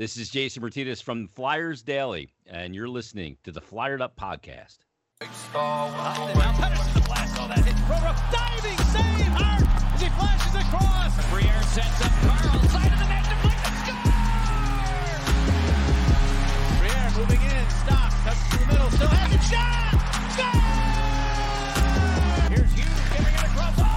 This is Jason Martinez from Flyers Daily, and you're listening to the Flyered Up Podcast. Diving save hard as he flashes across. Briere sets up Carl, side of the net, deflected, score! Briere moving in, stops, cuts to the middle, still has shot! Here's Hughes it across.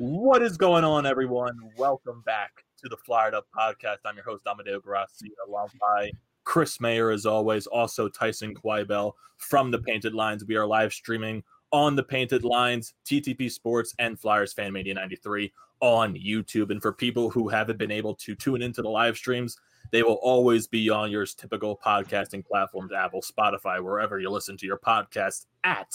What is going on, everyone? Welcome back to the Flyered Up Podcast. I'm your host, Amadeo Grassi, along by Chris Mayer, as always, also Tyson Quibel from the Painted Lines. We are live streaming on the Painted Lines, TTP Sports, and Flyers Fan Media 93 on YouTube. And for people who haven't been able to tune into the live streams, they will always be on your typical podcasting platforms, Apple, Spotify, wherever you listen to your podcast at.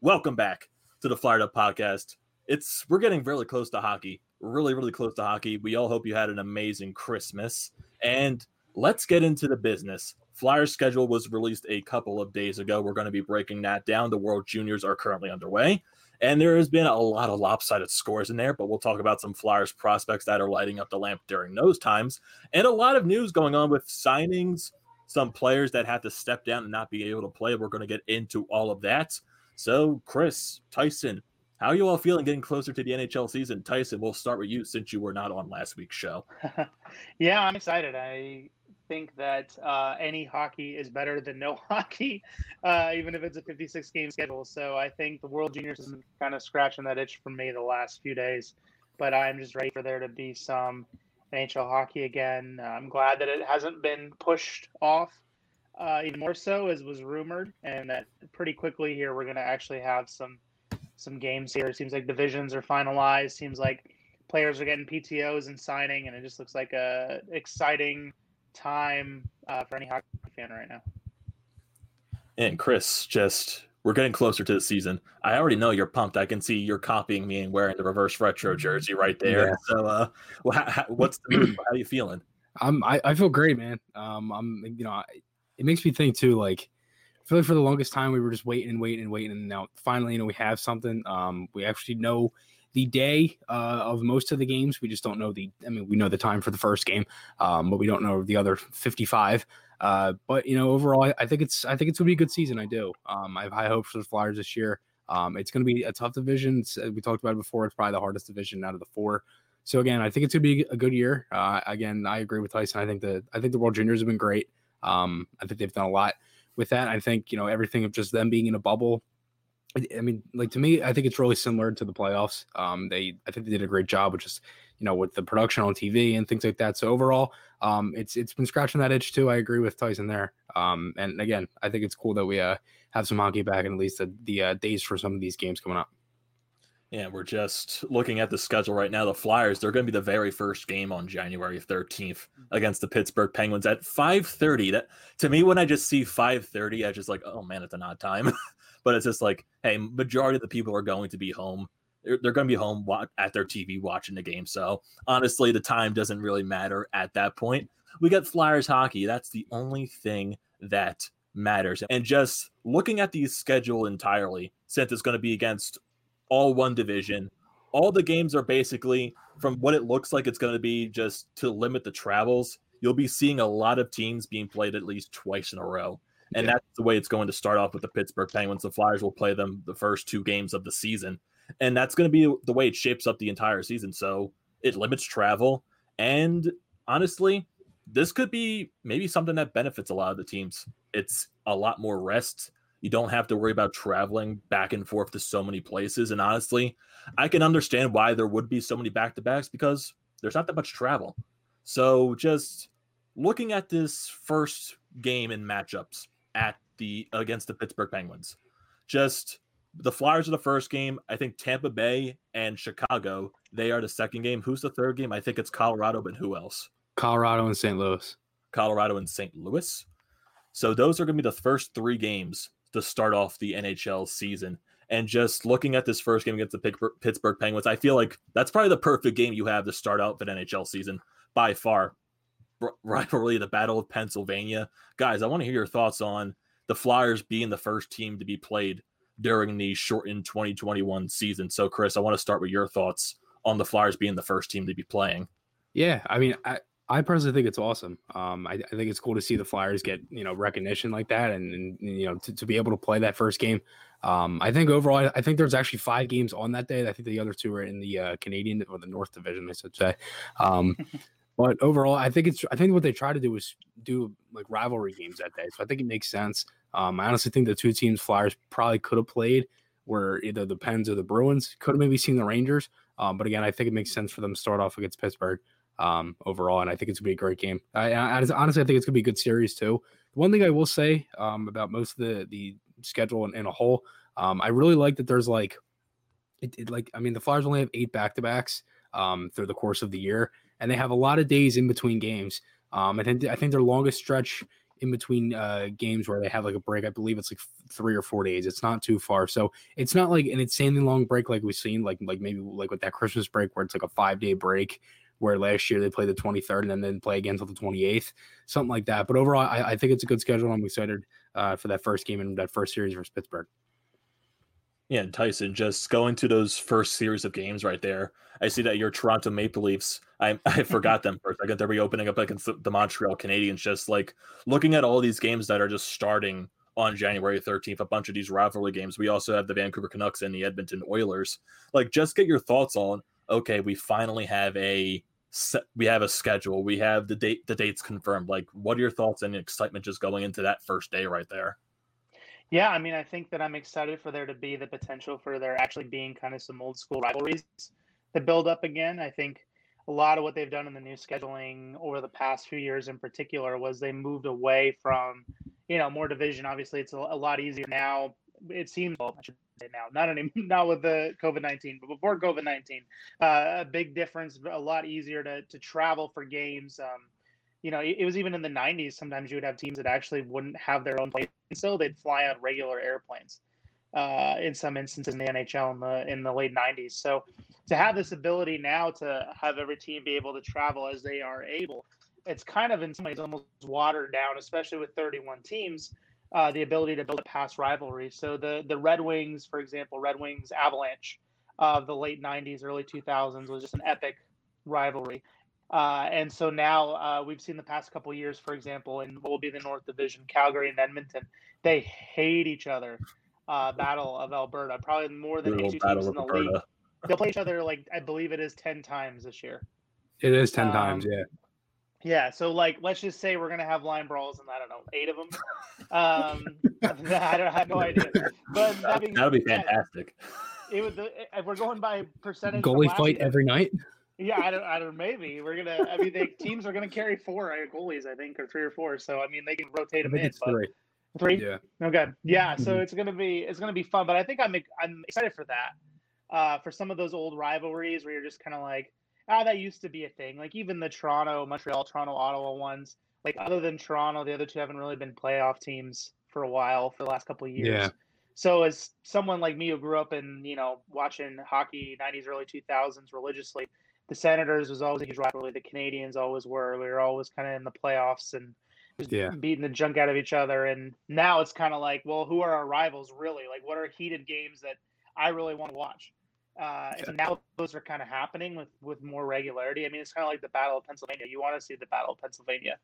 Welcome back to the Flyered Up Podcast. It's we're getting really close to hockey. Really, really close to hockey. We all hope you had an amazing Christmas. And let's get into the business. Flyers schedule was released a couple of days ago. We're going to be breaking that down. The World Juniors are currently underway. And there has been a lot of lopsided scores in there, but we'll talk about some Flyers prospects that are lighting up the lamp during those times. And a lot of news going on with signings, some players that have to step down and not be able to play. We're going to get into all of that. So, Chris, Tyson, how are you all feeling getting closer to the NHL season? Tyson, we'll start with you since you were not on last week's show. yeah, I'm excited. I think that uh, any hockey is better than no hockey, uh, even if it's a 56 game schedule. So I think the World Juniors is kind of scratching that itch for me the last few days. But I'm just ready for there to be some NHL hockey again. Uh, I'm glad that it hasn't been pushed off uh, even more so as was rumored, and that pretty quickly here we're going to actually have some some games here. It seems like divisions are finalized. Seems like players are getting PTOS and signing, and it just looks like a exciting time uh, for any hockey fan right now. And Chris, just we're getting closer to the season. I already know you're pumped. I can see you're copying me and wearing the reverse retro jersey right there. Yeah. So, uh, well, how, what's the move? How are you feeling? I'm I, I feel great, man. Um, I'm you know, it makes me think too. Like, I feel like for the longest time we were just waiting and waiting and waiting, and now finally, you know, we have something. Um, we actually know the day uh, of most of the games. We just don't know the. I mean, we know the time for the first game, um, but we don't know the other 55. Uh, but you know, overall, I, I, think it's I think it's gonna be a good season. I do. Um, I have high hopes for the Flyers this year. Um, it's gonna be a tough division. It's, we talked about it before. It's probably the hardest division out of the four. So again, I think it's gonna be a good year. Uh, again, I agree with Tyson. I think the I think the World Juniors have been great. Um, I think they've done a lot with that. I think you know everything of just them being in a bubble I mean, like to me, I think it's really similar to the playoffs. Um, they, I think they did a great job with just, you know, with the production on TV and things like that. So overall, um, it's it's been scratching that itch too. I agree with Tyson there. Um, and again, I think it's cool that we uh, have some hockey back and at least the, the uh, days for some of these games coming up. Yeah, we're just looking at the schedule right now. The Flyers, they're going to be the very first game on January 13th mm. against the Pittsburgh Penguins at 5:30. That to me when I just see 5:30, I just like, "Oh man, it's an odd time." but it's just like, hey, majority of the people are going to be home. They're, they're going to be home at their TV watching the game. So honestly, the time doesn't really matter at that point. We got Flyers hockey. That's the only thing that matters. And just looking at the schedule entirely, since it's going to be against all one division. All the games are basically, from what it looks like, it's going to be just to limit the travels. You'll be seeing a lot of teams being played at least twice in a row. And yeah. that's the way it's going to start off with the Pittsburgh Penguins. The Flyers will play them the first two games of the season. And that's going to be the way it shapes up the entire season. So it limits travel. And honestly, this could be maybe something that benefits a lot of the teams. It's a lot more rest you don't have to worry about traveling back and forth to so many places. And honestly, I can understand why there would be so many back to backs because there's not that much travel. So just looking at this first game in matchups at the against the Pittsburgh Penguins, just the Flyers are the first game. I think Tampa Bay and Chicago, they are the second game. Who's the third game? I think it's Colorado, but who else? Colorado and St. Louis. Colorado and St. Louis. So those are going to be the first three games to start off the NHL season. And just looking at this first game against the Pittsburgh Penguins, I feel like that's probably the perfect game you have to start out the NHL season by far. Rivalry, the Battle of Pennsylvania. Guys, I want to hear your thoughts on the Flyers being the first team to be played during the shortened 2021 season. So, Chris, I want to start with your thoughts on the Flyers being the first team to be playing. Yeah, I mean, I, I personally think it's awesome. Um, I, I, think it's cool to see the Flyers get you know recognition like that, and, and you know to, to, be able to play that first game. Um, I think overall, I, I, think there's actually five games on that day. I think the other two are in the uh, Canadian or the North Division, I should say. Um, but overall, I think it's I think what they try to do is do like rivalry games that day. So I think it makes sense. Um, I honestly think the two teams Flyers probably could have played were either the Pens or the Bruins. Could have maybe seen the Rangers. Um, but again, I think it makes sense for them to start off against Pittsburgh um, overall, and I think it's gonna be a great game. I, I, honestly, I think it's gonna be a good series too. One thing I will say um, about most of the the schedule in, in a whole, um, I really like that there's like, it, it, like I mean, the Flyers only have eight back to backs um, through the course of the year, and they have a lot of days in between games. Um, I think I think their longest stretch in between uh, games where they have like a break. I believe it's like three or four days. It's not too far, so it's not like an insanely long break like we've seen, like like maybe like with that Christmas break where it's like a five day break. Where last year they played the 23rd and then then play again until the 28th, something like that. But overall, I, I think it's a good schedule. I'm excited uh, for that first game and that first series versus Pittsburgh. Yeah, Tyson, just going to those first series of games right there. I see that your Toronto Maple Leafs, I, I forgot them for a second. They're reopening up against the Montreal Canadiens. Just like looking at all these games that are just starting on January 13th, a bunch of these rivalry games. We also have the Vancouver Canucks and the Edmonton Oilers. Like, just get your thoughts on okay, we finally have a we have a schedule, we have the date, the dates confirmed. Like, what are your thoughts and excitement just going into that first day right there? Yeah, I mean, I think that I'm excited for there to be the potential for there actually being kind of some old school rivalries to build up again. I think a lot of what they've done in the new scheduling over the past few years in particular was they moved away from, you know, more division. Obviously, it's a, a lot easier now. It seems, well, I should say now, not any, not with the COVID 19, but before COVID 19, uh, a big difference, a lot easier to, to travel for games. Um, you know, it, was even in the 90s. Sometimes you would have teams that actually wouldn't have their own plane, so they'd fly on regular airplanes. Uh, in some instances in the NHL in the in the late 90s. So to have this ability now to have every team be able to travel as they are able, it's kind of in some ways almost watered down, especially with 31 teams. Uh, the ability to build a past rivalry. So the the Red Wings, for example, Red Wings Avalanche of the late 90s, early 2000s was just an epic rivalry. Uh, and so now uh, we've seen the past couple years, for example, in what will be the North Division, Calgary and Edmonton, they hate each other. Uh, Battle of Alberta, probably more than any two teams in the Alberta. league. They'll play each other like I believe it is ten times this year. It is ten um, times, yeah. Yeah, so like let's just say we're gonna have line brawls and I don't know eight of them. Um, I don't I have no idea, but that would be fantastic. It would. If we're going by percentage, goalie fight year, every night. Yeah, I don't, I don't. Maybe we're gonna. I mean, they, teams are gonna carry four goalies, I think, or three or four. So I mean, they can rotate them in. three. Three. Yeah. Okay. Yeah. So mm-hmm. it's gonna be it's gonna be fun, but I think I'm I'm excited for that. Uh, for some of those old rivalries where you're just kind of like, ah, that used to be a thing. Like even the Toronto, Montreal, Toronto, Ottawa ones. Like other than Toronto, the other two haven't really been playoff teams for a while for the last couple of years. Yeah. So as someone like me who grew up in you know watching hockey '90s, early 2000s religiously, the Senators was always a huge rivalry. The Canadiens always were. We were always kind of in the playoffs and yeah. beating the junk out of each other. And now it's kind of like, well, who are our rivals really? Like, what are heated games that I really want to watch? Uh. And now those are kind of happening with with more regularity. I mean, it's kind of like the Battle of Pennsylvania. You want to see the Battle of Pennsylvania,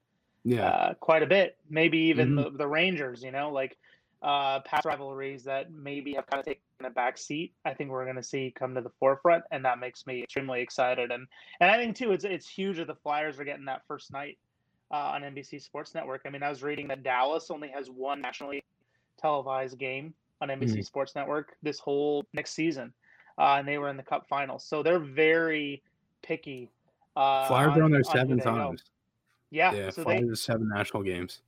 yeah, uh, quite a bit. Maybe even mm-hmm. the, the Rangers. You know, like uh, past rivalries that maybe have kind of taken a back seat. I think we're going to see come to the forefront, and that makes me extremely excited. And and I think too, it's it's huge that the Flyers are getting that first night uh, on NBC Sports Network. I mean, I was reading that Dallas only has one nationally televised game on NBC mm-hmm. Sports Network this whole next season, uh, and they were in the Cup Finals, so they're very picky. Uh, Flyers are on there seven times. Yeah, yeah. So Flyers they, seven national games.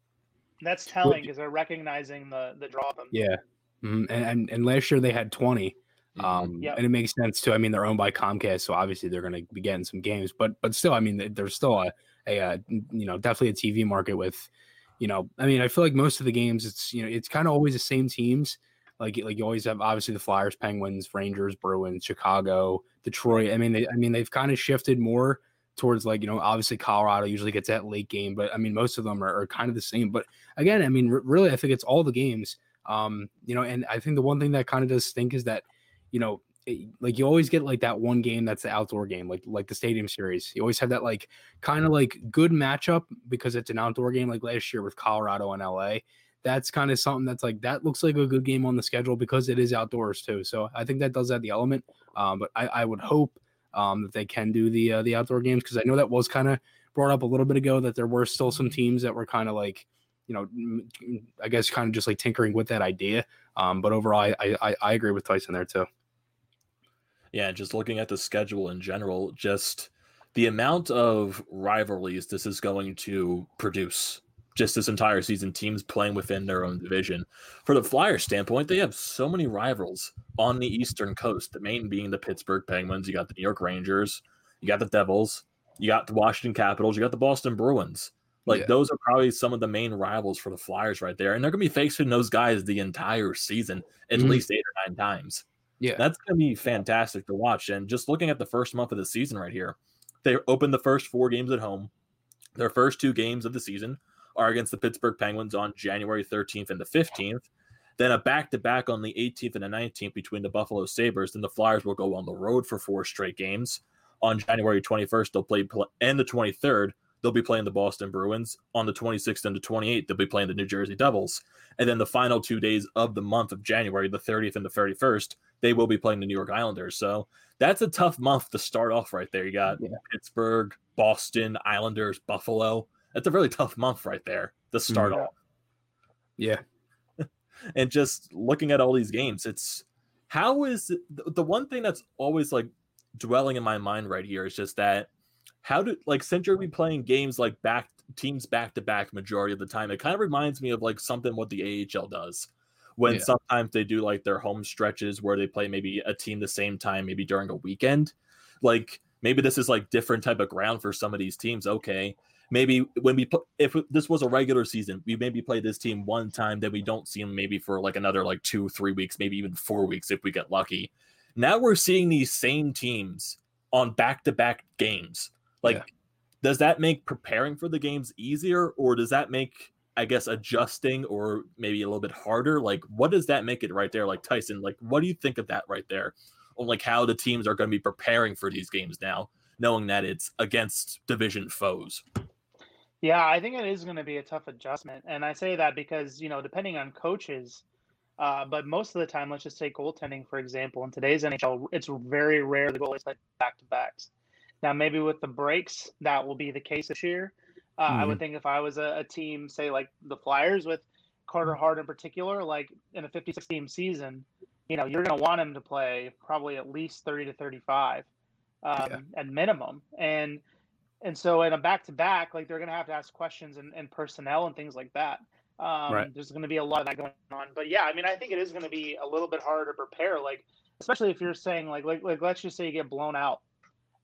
That's telling because they're recognizing the the draw of them. Yeah, mm-hmm. and, and, and last year they had 20 mm-hmm. Um, yep. and it makes sense too. I mean, they're owned by Comcast, so obviously they're going to be getting some games. But but still, I mean, there's still a, a, a you know definitely a TV market with, you know, I mean, I feel like most of the games, it's you know, it's kind of always the same teams. Like like you always have obviously the Flyers, Penguins, Rangers, Bruins, Chicago, Detroit. I mean, they I mean they've kind of shifted more towards like you know obviously Colorado usually gets that late game, but I mean most of them are, are kind of the same. But again, I mean r- really I think it's all the games. Um, you know, and I think the one thing that kind of does stink is that you know it, like you always get like that one game that's the outdoor game, like like the stadium series. You always have that like kind of like good matchup because it's an outdoor game, like last year with Colorado and LA. That's kind of something that's like that looks like a good game on the schedule because it is outdoors too. So I think that does add the element. Um, but I, I would hope um, that they can do the uh, the outdoor games because I know that was kind of brought up a little bit ago that there were still some teams that were kind of like you know I guess kind of just like tinkering with that idea. Um, but overall, I, I I agree with Tyson there too. Yeah, just looking at the schedule in general, just the amount of rivalries this is going to produce just this entire season, teams playing within their own division. For the Flyers standpoint, they have so many rivals on the Eastern Coast, the main being the Pittsburgh Penguins, you got the New York Rangers, you got the Devils, you got the Washington Capitals, you got the Boston Bruins. Like Yeah. those are probably some of the main rivals for the Flyers right there. And they're gonna be facing those guys the entire season, at Mhm. least eight or nine times. Yeah. That's going to be fantastic to watch. And just looking at the first month of the season right here, they opened the first four games at home. Their first two games of the season are against the Pittsburgh Penguins on January 13th and the 15th. Then a back to back on the 18th and the 19th between the Buffalo Sabres. Then the Flyers will go on the road for four straight games. On January 21st, they'll play, and the 23rd, they'll be playing the Boston Bruins. On the 26th and the 28th, they'll be playing the New Jersey Devils. And then the final two days of the month of January, the 30th and the 31st, they will be playing the New York Islanders. So that's a tough month to start off right there. You got Yeah. Pittsburgh, Boston, Islanders, Buffalo. That's a really tough month right there to start Mhm. off. Yeah. And just looking at all these games, it's how is it, the the one thing that's always like dwelling in my mind right here is just that how do like since you're be playing games like back teams back to back majority of the time, it kind of reminds me of like something what the AHL does when Yeah. sometimes they do like their home stretches where they play maybe a team the same time, maybe during a weekend. Like maybe this is like different type of ground for some of these teams. Okay, maybe when we put if this was a regular season, we maybe play this team one time, then we don't see them maybe for like another like two, three weeks, maybe even four weeks if we get lucky. Now we're seeing these same teams on back to back games. Like, Yeah. does that make preparing for the games easier, or does that make I guess adjusting or maybe a little bit harder? Like, what does that make it right there? Like Tyson, like what do you think of that right there? On like how the teams are going to be preparing for these games now, knowing that it's against division foes. Yeah, I think it is going to be a tough adjustment, and I say that because you know, depending on coaches, uh, but most of the time, let's just take goaltending for example. In today's NHL, it's very rare the goalies play back to backs. Now, maybe with the breaks, that will be the case this year. Uh, I would think if I was a, a team, say like the Flyers with Carter Hart in particular, like in a 56 game season, you know, you're going to want him to play probably at least 30 to 35 um, Yeah. at minimum, and and so in a back to back, like they're going to have to ask questions and, and personnel and things like that. Um, Right. There's going to be a lot of that going on, but yeah, I mean, I think it is going to be a little bit harder to prepare, like especially if you're saying like like like let's just say you get blown out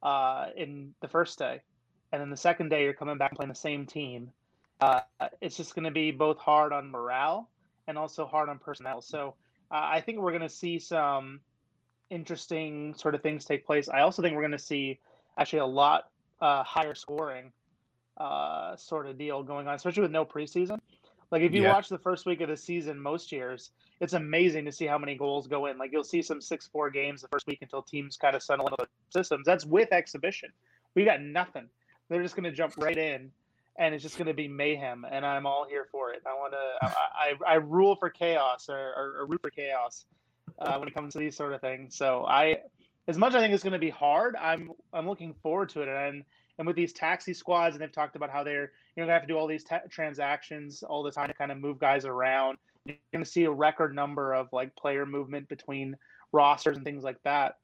uh, in the first day, and then the second day you're coming back playing the same team. Uh, it's just going to be both hard on morale and also hard on personnel. So uh, I think we're going to see some interesting sort of things take place. I also think we're going to see actually a lot uh, higher scoring uh, sort of deal going on, especially with no preseason. Like if you Yeah. watch the first week of the season, most years it's amazing to see how many goals go in. Like you'll see some six-four games the first week until teams kind of settle into the systems. That's with exhibition. We got nothing. They're just going to jump right in, and it's just going to be mayhem. And I'm all here for it. I want to. I, I I rule for chaos or, or, or root for chaos uh, when it comes to these sort of things. So I, as much I think it's going to be hard, I'm I'm looking forward to it. And and with these taxi squads, and they've talked about how they're you know going to have to do all these ta- transactions all the time to kind of move guys around. You're going to see a record number of like player movement between rosters and things like that,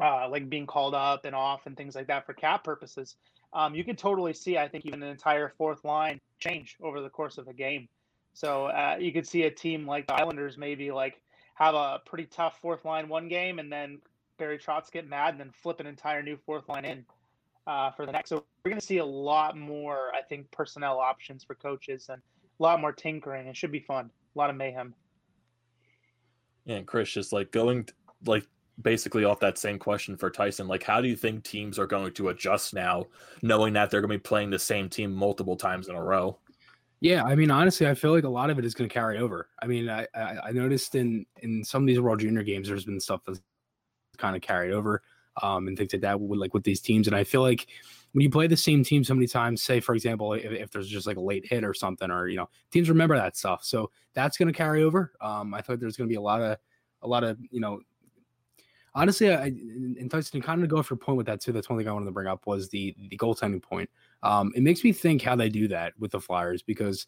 uh, like being called up and off and things like that for cap purposes. Um, you could totally see, I think, even an entire fourth line change over the course of a game. So uh, you could see a team like the Islanders maybe like have a pretty tough fourth line one game, and then Barry Trotz get mad and then flip an entire new fourth line in uh, for the next. So we're going to see a lot more, I think, personnel options for coaches and a lot more tinkering. It should be fun. A lot of mayhem. And Chris, just like going like basically off that same question for Tyson, like how do you think teams are going to adjust now, knowing that they're going to be playing the same team multiple times in a row? Yeah, I mean, honestly, I feel like a lot of it is going to carry over. I mean, I, I, I noticed in in some of these World Junior games, there's been stuff that's kind of carried over, um, and things like that with like with these teams. And I feel like when you play the same team so many times, say for example, if, if there's just like a late hit or something, or you know, teams remember that stuff, so that's going to carry over. Um, I thought there's going to be a lot of a lot of you know honestly, I and Tyson kind of go off your point with that too. That's one thing I wanted to bring up was the the goaltending point. Um, it makes me think how they do that with the Flyers because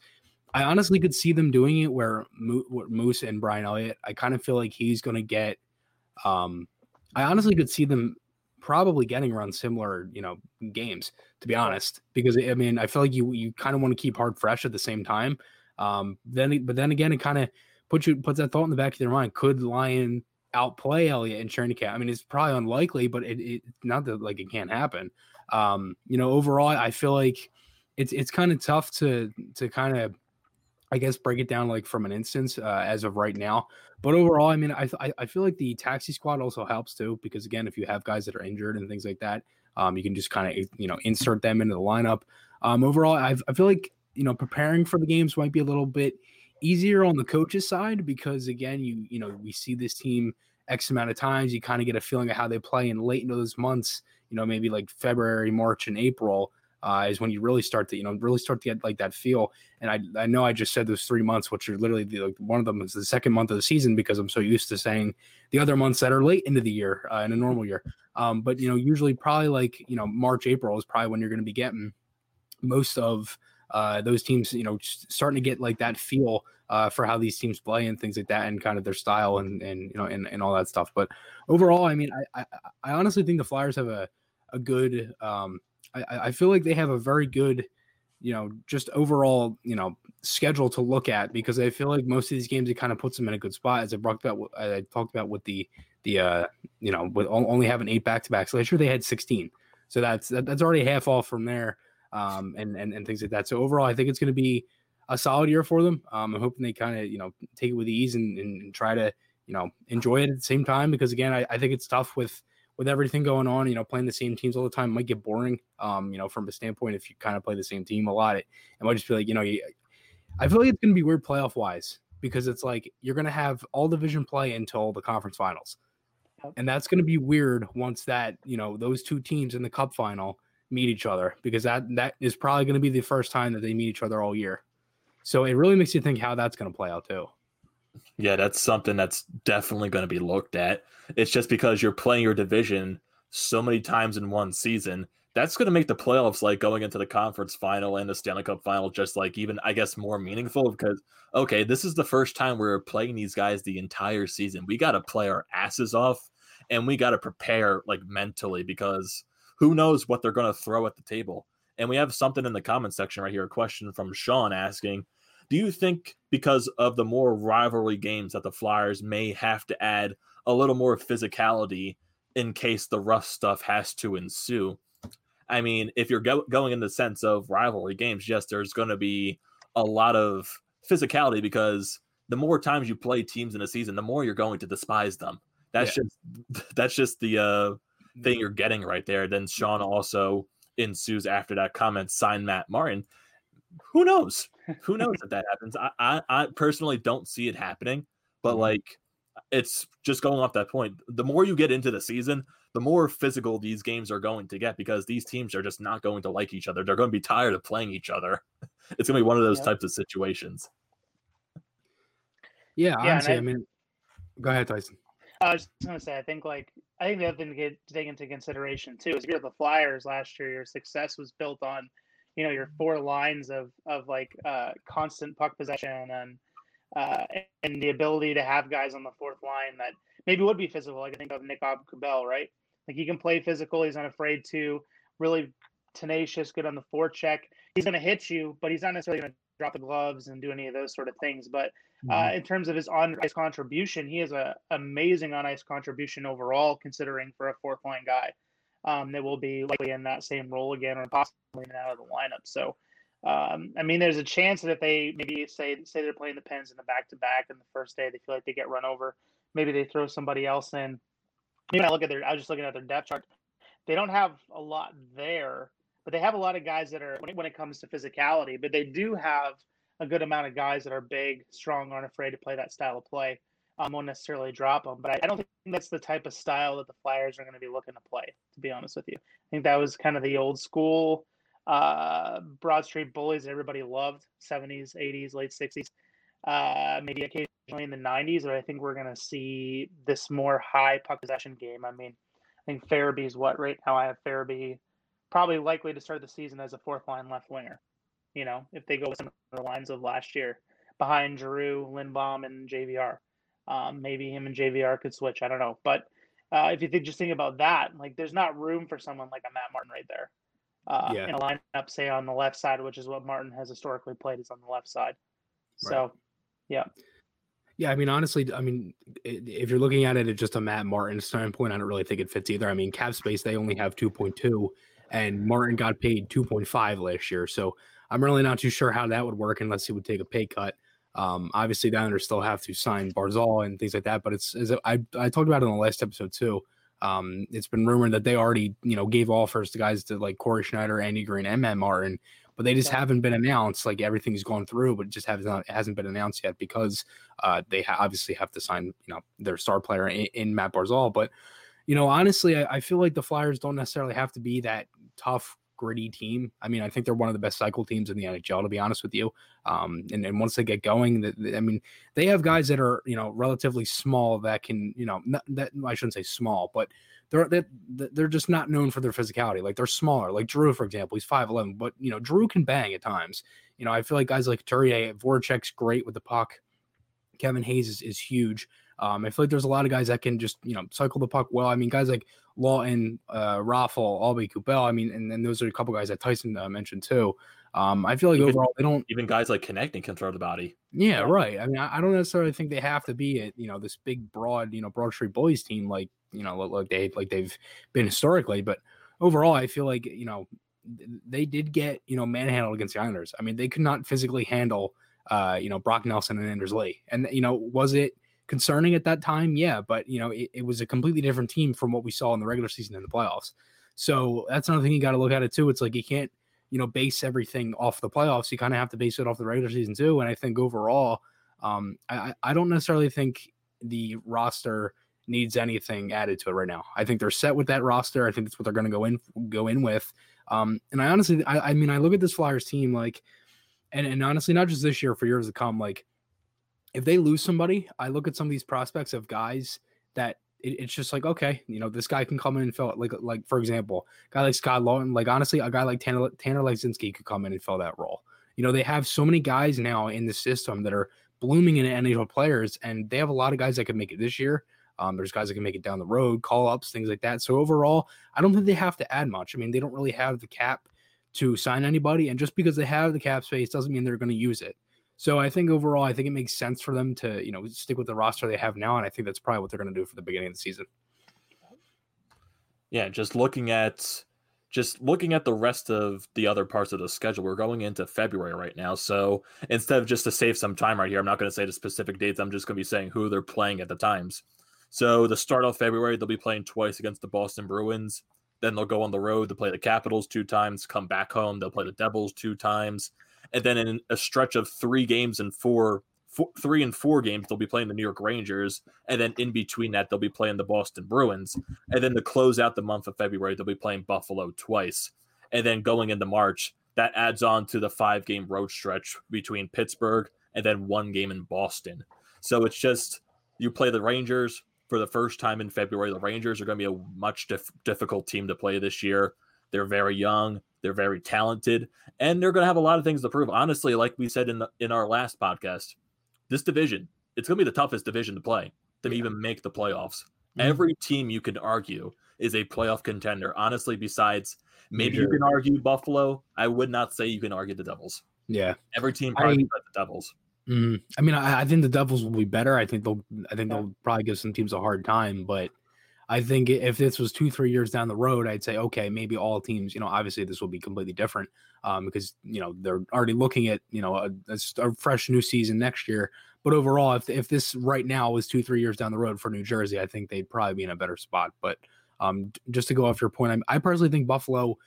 I honestly could see them doing it where Moose and Brian Elliott. I kind of feel like he's going to get. Um, I honestly could see them probably getting around similar, you know, games to be honest, because I mean, I feel like you you kind of want to keep Hart fresh at the same time. Um, then, but then again, it kind of puts you puts that thought in the back of your mind. Could Lyon outplay Elliott and Cherneycat. I mean, it's probably unlikely, but it, it not that like it can't happen. Um, you know, overall, I feel like it's it's kind of tough to to kind of I guess break it down like from an instance uh, as of right now. But overall, I mean, I, I feel like the taxi squad also helps too because again, if you have guys that are injured and things like that, um, you can just kind of you know insert them into the lineup. Um, overall, i I feel like you know preparing for the games might be a little bit easier on the coaches side because again, you you know we see this team X amount of times. You kind of get a feeling of how they play, and late into those months, you know, maybe like February, March, and April. Uh, is when you really start to you know really start to get like that feel. And I I know I just said those three months, which are literally the, like one of them is the second month of the season because I'm so used to saying the other months that are late into the year uh, in a normal year. Um, but you know usually probably like you know March April is probably when you're going to be getting most of uh, those teams you know starting to get like that feel uh, for how these teams play and things like that, and kind of their style and and you know and, and all that stuff. But overall, I mean, I, I, I honestly think the Flyers have a a good. Um, I, I feel like they have a very good, you know, just overall, you know, schedule to look at because I feel like most of these games it kind of puts them in a good spot. As I talked about, I talked about with the the uh, you know, with only having eight back to backs. Last year they had sixteen, so that's that, that's already half off from there, um, and and and things like that. So overall, I think it's going to be a solid year for them. Um, I'm hoping they kind of you know take it with ease and, and, try to you know enjoy it at the same time because again I, I, think it's tough with with everything going on. You know, playing the same teams all the time might get boring. Um, you know, from a standpoint, if you kind of play the same team a lot, it, it might just be like you know I feel like it's going to be weird playoff wise because it's like you're going to have all division play until the conference finals. And that's going to be weird once that, you know, those two teams in the cup final meet each other because that that is probably going to be the first time that they meet each other all year. So it really makes you think how that's going to play out too. Yeah, that's something that's definitely going to be looked at. It's just because you're playing your division so many times in one season. That's going to make the playoffs like going into the conference final and the Stanley Cup final just like even I guess more meaningful because okay, this is the first time we're playing these guys the entire season. We got to play our asses off and we got to prepare like mentally because who knows what they're going to throw at the table. And we have something in the comment section right here, a question from Sean asking, do you think because of the more rivalry games that the Flyers may have to add a little more physicality in case the rough stuff has to ensue? I mean, if you're go- going in the sense of rivalry games, yes, there's going to be a lot of physicality because the more times you play teams in a season, the more you're going to despise them. That's yeah. just that's just the uh, thing you're getting right there. Then Sean also ensues after that comment, sign Matt Martin. Who knows? Who knows if that happens? I, I, I personally don't see it happening, but mm-hmm. like it's just going off that point. The more you get into the season, the more physical these games are going to get because these teams are just not going to like each other. They're going to be tired of playing each other. It's going to be one of those types of situations. Yeah, yeah honestly, I, I mean, go ahead, Tyson. I was just gonna say, I think like I think the other thing to get to take into consideration too is if you're the Flyers last year, your success was built on, you know, your four lines of of like uh, constant puck possession and uh, and the ability to have guys on the fourth line that maybe would be physical. Like I think of Nick Aube-Kubel, right? Like he can play physical. He's not afraid to really tenacious, good on the forecheck. He's going to hit you, but he's not necessarily going to drop the gloves and do any of those sort of things. But uh, mm-hmm. in terms of his on ice contribution, he has a amazing on ice contribution overall, considering for a fourth line guy. Um, that will be likely in that same role again, or possibly out of the lineup. So, um, I mean, there's a chance that if they maybe say say they're playing the Pens in the back to back, and the first day they feel like they get run over, maybe they throw somebody else in. Maybe I look at their. I was just looking at their depth chart. They don't have a lot there, but they have a lot of guys that are when it, when it comes to physicality. But they do have a good amount of guys that are big, strong, aren't afraid to play that style of play. Um, won't necessarily drop them, but I, I don't think that's the type of style that the Flyers are going to be looking to play. To be honest with you, I think that was kind of the old school uh, Broad Street Bullies that everybody loved, 70s, 80s, late 60s, uh, maybe occasionally in the 90s. But I think we're going to see this more high puck possession game. I mean, I think Farabee's what right now. I have Farabee probably likely to start the season as a fourth line left winger. You know, if they go with some of the lines of last year behind Giroux, Lindblom, and JVR. Um, maybe him and JVR could switch. I don't know. But uh, if you think, just think about that, like there's not room for someone like a Matt Martin right there uh, Yeah. in a lineup, say on the left side, which is what Martin has historically played, is on the left side. So, yeah, Yeah, I mean, honestly, I mean, if you're looking at it at just a Matt Martin standpoint, I don't really think it fits either. I mean, cap space, they only have 2.2, and Martin got paid 2.5 last year. So I'm really not too sure how that would work unless he would take a pay cut. Um, obviously, the Islanders still have to sign Barzal and things like that, but it's, as I, I talked about it in the last episode too. Um, it's been rumored that they already, you know, gave offers to guys to like Cory Schneider, Andy Greene, and Matt Martin, but they just Yeah. haven't been announced. Like everything's gone through, but it just has not, hasn't been announced yet because uh, they ha- obviously have to sign, you know, their star player in, in Mat Barzal. But you know, honestly, I, I feel like the Flyers don't necessarily have to be that tough, gritty team. I mean, I think they're one of the best cycle teams in the NHL, to be honest with you. Um, and, and once they get going, that I mean, they have guys that are you know relatively small that can, you know, not, that I shouldn't say small, but they're they're they're just not known for their physicality. Like they're smaller. Like Drew, for example, he's five eleven, but you know, Drew can bang at times. You know, I feel like guys like Couturier, Voracek's great with the puck. Kevin Hayes is, is huge. Um, I feel like there's a lot of guys that can just you know cycle the puck well. I mean, guys like Laughton, uh, Raffl, Albie Coupel. I mean, and then those are a couple guys that Tyson uh, mentioned too. Um, I feel like Even- overall they don't. Even guys like Konecny can throw the body. Yeah, right. I mean, I, I don't necessarily think they have to be at you know this big, broad, you know, Broad Street Boys team like you know like they like they've been historically. But overall, I feel like you know they did get you know manhandled against the Islanders. I mean, they could not physically handle uh you know Brock Nelson and Anders Lee. And you know, was it concerning at that time? Yeah, but you know, it, it was a completely different team from what we saw in the regular season and the playoffs. So that's another thing you got to look at it too. It's like you can't you know base everything off the playoffs. You kind of have to base it off the regular season too. And I think overall, um, I I- I don't necessarily think the roster needs anything added to it right now. I think they're set with that roster. I think that's what they're going to go in go in with. Um, and I honestly, I, I mean, I look at this Flyers team like, and and honestly, not just this year, for years to come. Like, if they lose somebody, I look at some of these prospects of guys that it, it's just like, okay, you know, this guy can come in and fill it. Like, like for example, guy like Scott Laughton, like honestly, a guy like Tanner Tanner Laczynski could come in and fill that role. You know, they have so many guys now in the system that are blooming in NHL players, and they have a lot of guys that can make it this year. Um, there's guys that can make it down the road, call ups, things like that. So overall, I don't think they have to add much. I mean, they don't really have the cap to sign anybody, and just because they have the cap space doesn't mean they're going to use it. So I think overall, I think it makes sense for them to you know stick with the roster they have now, and I think that's probably what they're going to do for the beginning of the season. Yeah, just looking at just looking at the rest of the other parts of the schedule, we're going into February right now. So instead of just to save some time right here, I'm not going to say the specific dates. I'm just going to be saying who they're playing at the times. So the start of February, they'll be playing twice against the Boston Bruins. Then they'll go on the road to play the Capitals two times, come back home, they'll play the Devils two times. And then in a stretch of three games and four, four three and four games, they'll be playing the New York Rangers. And then in between that, they'll be playing the Boston Bruins. And then to close out the month of February, they'll be playing Buffalo twice. And then going into March, that adds on to the five game road stretch between Pittsburgh and then one game in Boston. So it's just you play the Rangers for the first time in February. The Rangers are going to be a much dif- difficult team to play this year. They're very young, they're very talented, and they're going to have a lot of things to prove. Honestly, like we said in the, in our last podcast, this division, it's going to be the toughest division to play to even make the playoffs. Mhm. Every team you can argue is a playoff contender. Honestly, besides maybe you can argue Buffalo, I would not say you can argue the Devils. Yeah, Every team probably I- the Devils. Mhm. I mean, I, I think the Devils will be better. I think they'll, I think Yeah. they'll probably give some teams a hard time, but I think if this was two, three years down the road, I'd say, okay, maybe all teams, you know, obviously this will be completely different um, because, you know, they're already looking at, you know, a, a, fresh new season next year. But overall, if, if this right now was two, three years down the road for New Jersey, I think they'd probably be in a better spot. But um, just to go off your point, I, I personally think Buffalo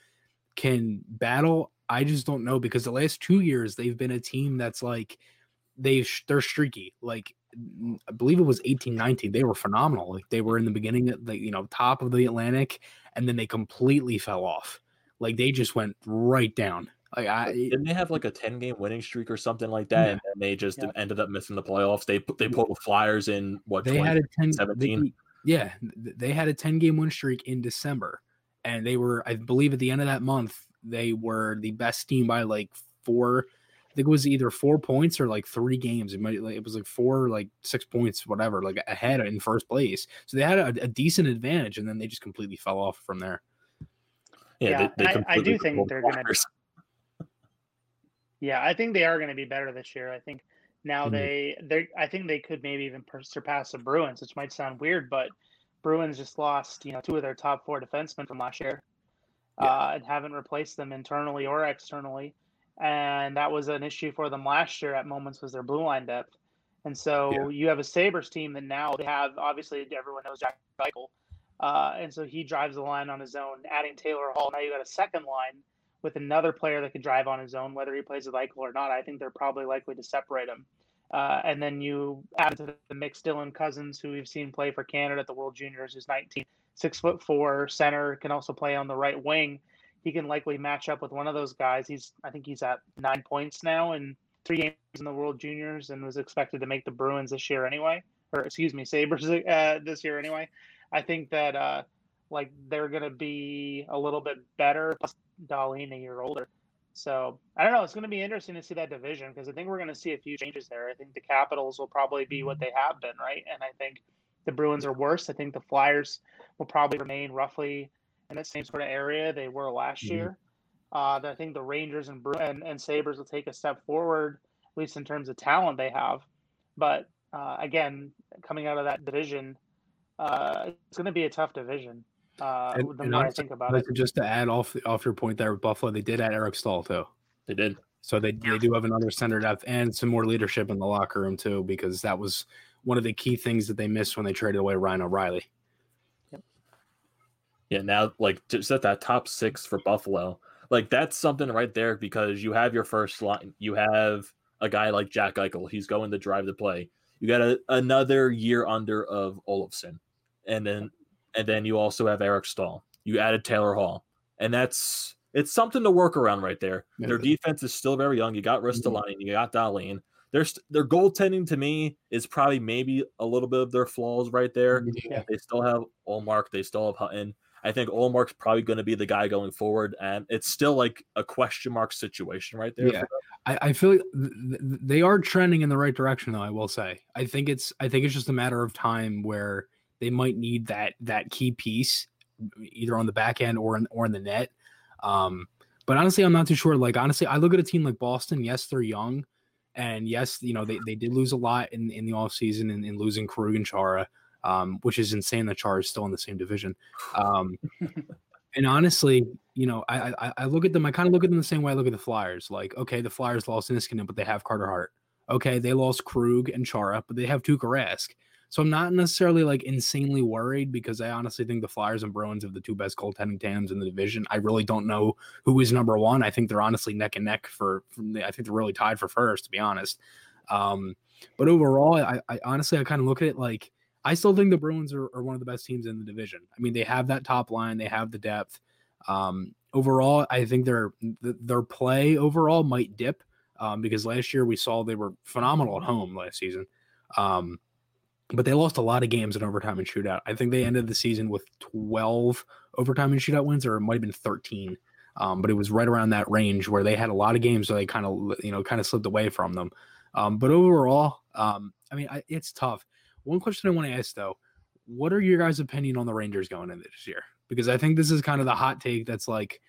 can battle. I just don't know because the last two years they've been a team that's like they they're streaky. Like I believe it was eighteen nineteen. They were phenomenal. Like they were in the beginning, the you know, top of the Atlantic, and then they completely fell off. Like they just went right down. Like I didn't they have like a 10 game winning streak or something like that, yeah. and then they just yeah. ended up missing the playoffs. They they pulled the Flyers in what they had a 10 17. yeah, they had a 10 game win streak in December, and they were, I believe, at the end of that month, they were the best team by like four think it was either four points or like three games. It might like it was like four, like six points, whatever, like ahead in first place. So they had a, a decent advantage, and then they just completely fell off from there. Yeah, yeah they, they I, I, do think they're going to. Yeah, I think they are going to be better this year. I think now mm-hmm. they they I think they could maybe even surpass the Bruins, which might sound weird, but Bruins just lost you know two of their top four defensemen from last year, yeah. uh, and haven't replaced them internally or externally and that was an issue for them last year at moments was their blue line depth. And so yeah. you have a Sabres team that now they have obviously everyone knows Jack Eichel. Uh, and so he drives the line on his own, adding Taylor Hall. Now you got a second line with another player that can drive on his own, whether he plays with Eichel or not. I think they're probably likely to separate him. Uh, and then you add to the mix Dylan Cozens, who we've seen play for Canada at the World Juniors, who's 19, six foot four center, can also play on the right wing he can likely match up with one of those guys. He's I think he's at nine points now in three games in the World Juniors and was expected to make the Bruins this year anyway, or excuse me, Sabres uh, this year anyway. I think that uh, like they're gonna be a little bit better. Plus, Dahlin a year older. So I don't know. It's going to be interesting to see that division because I think we're going to see a few changes there. I think the Capitals will probably be what they have been, right? And I think the Bruins are worse. I think the Flyers will probably remain roughly in that same sort of area they were last mm-hmm. year. Uh, I think the Rangers and, and and Sabres will take a step forward, at least in terms of talent they have. But uh, again, coming out of that division, uh, it's going to be a tough division. Uh, and, the and more I think about like it. Just to add off off your point there with Buffalo, they did add Eric Staal too. They did. So they they do have another center depth and some more leadership in the locker room too, because that was one of the key things that they missed when they traded away Ryan O'Reilly. Yeah, now like to set that top six for Buffalo, like that's something right there because you have your first line, you have a guy like Jack Eichel, he's going to drive the play. You got a, another year under of Olofsson, and then and then you also have Eric Staal. You added Taylor Hall, and that's it's something to work around right there. Yeah. Their defense is still very young. You got Ristolainen, mm-hmm. you got Dahlin. Their their goaltending to me is probably maybe a little bit of their flaws right there. Yeah. They still have Ullmark, they still have Hutton. I think Ullmark's probably going to be the guy going forward, and it's still like a question mark situation right there. Yeah, I, I, feel like th- they are trending in the right direction, though. I will say, I think it's I think it's just a matter of time where they might need that that key piece, either on the back end or in or in the net. Um, but honestly, I'm not too sure. Like honestly, I look at a team like Boston. Yes, they're young, and yes, you know they, they did lose a lot in in the offseason in, in losing Krug and Chara um, which is insane The Char is still in the same division. Um, and honestly, you know, I, I, I look at them. I kind of look at them the same way I look at the Flyers. Like, okay, the Flyers lost Niskanen, but they have Carter Hart. Okay, they lost Krug and Chara, but they have Tuukka Rask. So I'm not necessarily like insanely worried because I honestly think the Flyers and Bruins have the two best goaltending tandems in the division. I really don't know who is number one. I think they're honestly neck and neck for. the, I think they're really tied for first, to be honest. Um, but overall, I, I honestly I kind of look at it like I still think the Bruins are, are, one of the best teams in the division. I mean, they have that top line, they have the depth. Um, overall, I think their their play overall might dip um, because last year we saw they were phenomenal at home last season, um, but they lost a lot of games in overtime and shootout. I think they ended the season with twelve overtime and shootout wins, or it might have been thirteen. Um, but it was right around that range where they had a lot of games where they kind of you know kind of slipped away from them. Um, but overall, um, I mean, I, it's tough one question I want to ask though, what are your guys' opinion on the Rangers going into this year? Because I think this is kind of the hot take that's like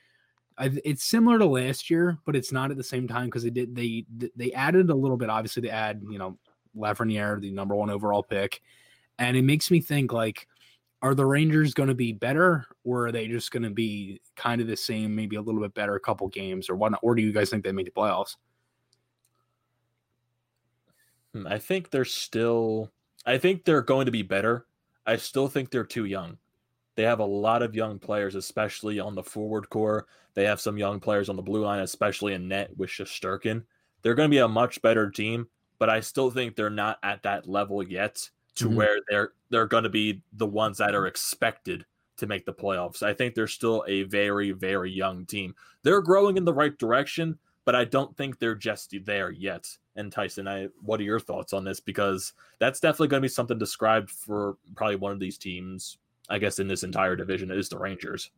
I, it's similar to last year, but it's not at the same time because they did they they added a little bit. Obviously, to add you know Lafreniere, the number one overall pick, and it makes me think like, are the Rangers going to be better, or are they just going to be kind of the same, maybe a little bit better, a couple games, or whatnot? Or do you guys think they make the playoffs? Hmm, I think they're still. I think they're going to be better. I still think they're too young. They have a lot of young players, especially on the forward core. They have some young players on the blue line, especially in net with Shesterkin. They're going to be a much better team, but I still think they're not at that level yet to mm-hmm. where they're they're going to be the ones that are expected to make the playoffs. I think they're still a very very young team. They're growing in the right direction, but I don't think they're just there yet. And Tyson, I what are your thoughts on this? Because that's definitely going to be something described for probably one of these teams. I guess in this entire division is the Rangers.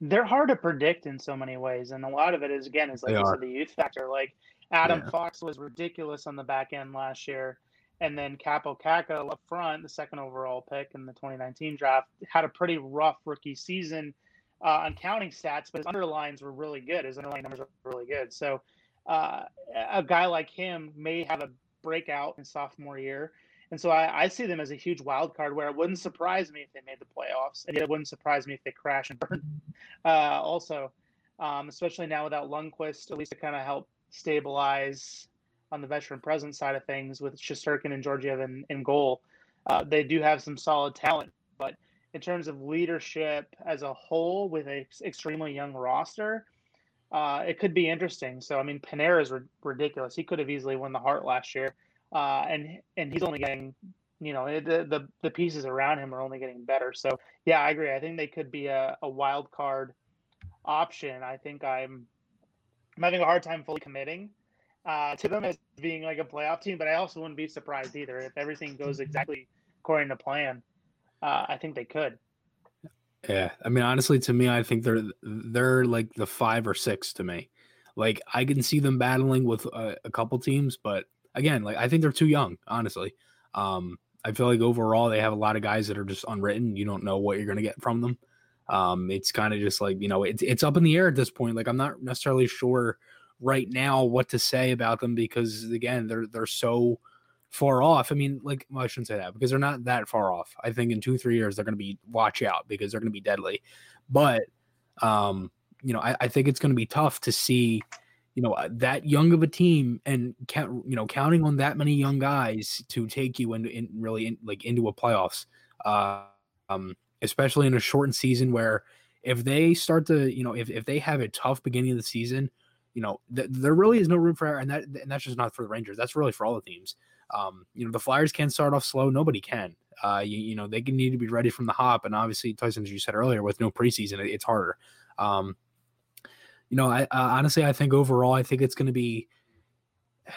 They're hard to predict in so many ways, and a lot of it is again is like you said, the youth factor. Like Adam yeah. Fox was ridiculous on the back end last year and then Kaapo Kakko up front, the second overall pick in the 2019 draft, had a pretty rough rookie season uh, on counting stats, but his underlines were really good. His underlying numbers were really good. So uh, a guy like him may have a breakout in sophomore year. And so I, I, see them as a huge wild card where it wouldn't surprise me if they made the playoffs, and it wouldn't surprise me if they crash and burn. Uh, also, um, especially now without Lundqvist, at least to kind of help stabilize on the veteran present side of things with Shesterkin and Georgiev in, in goal. Uh, they do have some solid talent, but in terms of leadership as a whole with an extremely young roster, uh, it could be interesting. So I mean, Panarin is r- ridiculous. He could have easily won the Hart last year, uh, and and he's only getting, you know, the, the the pieces around him are only getting better. So yeah, I agree. I think they could be a, a wild card option. I think I'm I'm having a hard time fully committing uh, to them as being like a playoff team, but I also wouldn't be surprised either if everything goes exactly according to plan. Uh, I think they could. Yeah, I mean, honestly, to me, I think they're they're like the five or six to me. Like I can see them battling with a, a couple teams, but again, like I think they're too young. Honestly, um, I feel like overall they have a lot of guys that are just unwritten. You don't know what you're to get from them. Um, it's kind of just like you know, it's it's up in the air at this point. Like I'm not necessarily sure right now what to say about them because again they're they're so far off. I mean, like well, I shouldn't say that because they're not that far off. I think in two three years they're going to be watch out because they're going to be deadly. But um, you know, I, I think it's going to be tough to see you know uh, that young of a team and count you know counting on that many young guys to take you into in really in, like into a playoffs. Uh, um, especially in a shortened season where if they start to you know if, if they have a tough beginning of the season you know, th- there really is no room for error, and that and that's just not for the Rangers. That's really for all the teams. Um, you know, the Flyers can start off slow. Nobody can. Uh, you, you know, they can need to be ready from the hop, and obviously, Tyson, as you said earlier, with no preseason, it, it's harder. Um, you know, I honestly, I think overall, I think it's going to be.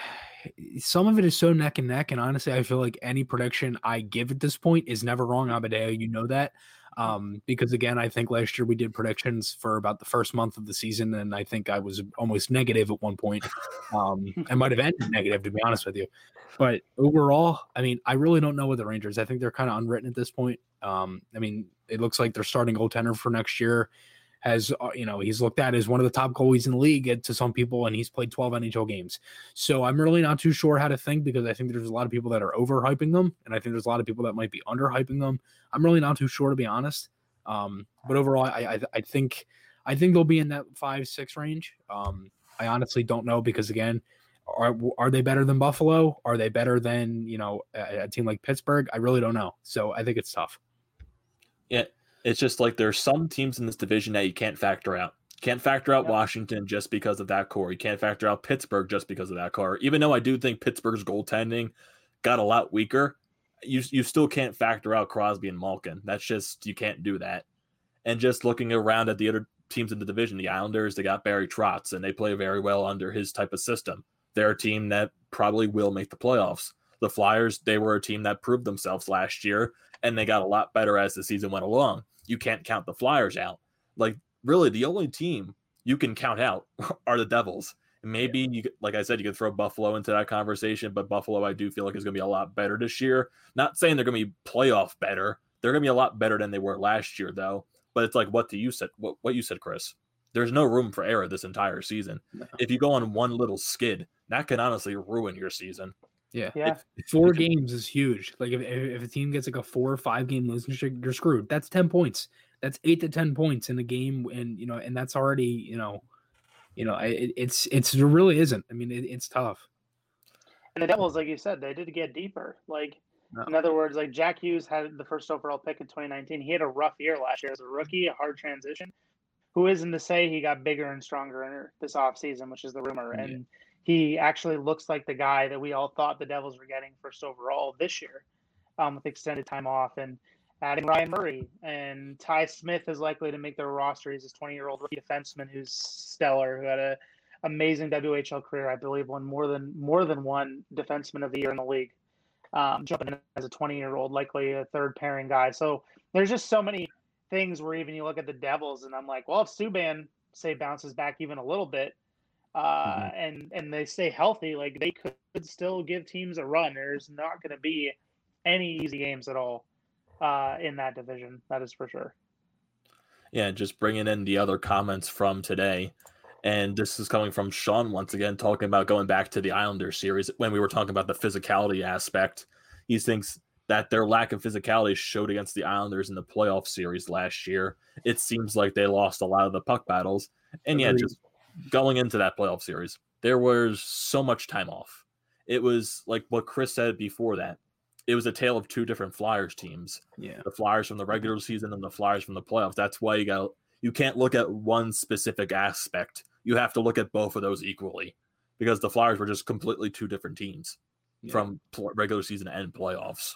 Some of it is so neck and neck, and honestly, I feel like any prediction I give at this point is never wrong, Amadeo. You know that. Um, because again, I think last year we did predictions for about the first month of the season, and I think I was almost negative at one point. Um, I might have ended negative, to be honest with you. But overall, I mean, I really don't know with the Rangers. I think they're kind of unwritten at this point. Um, I mean, it looks like they're starting goaltender for next year has uh, you know he's looked at as one of the top goalies in the league to some people, and he's played 12 NHL games. So I'm really not too sure how to think because I think there's a lot of people that are overhyping them, and I think there's a lot of people that might be underhyping them. I'm really not too sure to be honest. Um, but overall, I, I, I think I think they'll be in that five six range. Um, I honestly don't know because again, are are they better than Buffalo? Are they better than you know a, a team like Pittsburgh? I really don't know. So I think it's tough. Yeah, it's just like there's some teams in this division that you can't factor out. Can't factor out yeah. Washington just because of that core. You can't factor out Pittsburgh just because of that core. Even though I do think Pittsburgh's goaltending got a lot weaker, you you still can't factor out Crosby and Malkin. That's just you can't do that. And just looking around at the other teams in the division, the Islanders, they got Barry Trotz, and they play very well under his type of system. They're a team that probably will make the playoffs. The Flyers, they were a team that proved themselves last year, and they got a lot better as the season went along you can't count the Flyers out. Like really, the only team you can count out are the Devils. And maybe you, like I said, you could throw Buffalo into that conversation, but Buffalo, I do feel like is going to be a lot better this year. Not saying they're going to be playoff better. They're going to be a lot better than they were last year, though. But it's like what do you said? What what you said, Chris? There's no room for error this entire season. No. If you go on one little skid, that can honestly ruin your season. Yeah. Yeah. Four games is huge. Like if, if if a team gets like a four or five game losing streak, you're screwed. That's ten points. That's eight to ten points in a game, and you know, and that's already you know, you know, it, it's it's it really isn't. I mean, it, it's tough. And the Devils, like you said, they did get deeper. Like No. in other words, like Jack Hughes had the first overall pick in 2019. He had a rough year last year as a rookie, a hard transition. Who isn't to say he got bigger and stronger this offseason, which is the rumor. Yeah. He actually looks like the guy that we all thought the Devils were getting first overall this year, um, with extended time off and adding Ryan Murray and Ty Smith is likely to make their roster. He's this 20 year old rookie defenseman who's stellar, who had an amazing WHL career. I believe won more than more than one defenseman of the year in the league. Um, jumping in as a 20 year old, likely a third pairing guy. So there's just so many things where even you look at the Devils and I'm like, well, if Subban say bounces back even a little bit, uh, and and they stay healthy, like they could still give teams a run. There's not going to be any easy games at all uh, in that division. That is for sure. Yeah, just bringing in the other comments from today. And this is coming from Sean once again, talking about going back to the Islander series when we were talking about the physicality aspect. He thinks that their lack of physicality showed against the Islanders in the playoff series last year. It seems like they lost a lot of the puck battles. And yeah, just going into that playoff series, there was so much time off. It was like what Chris said before that. It was a tale of two different Flyers teams Yeah. the Flyers from the regular season and the Flyers from the playoffs. That's why you got you can't look at one specific aspect. You have to look at both of those equally because the Flyers were just completely two different teams Yeah. from pl- regular season and playoffs.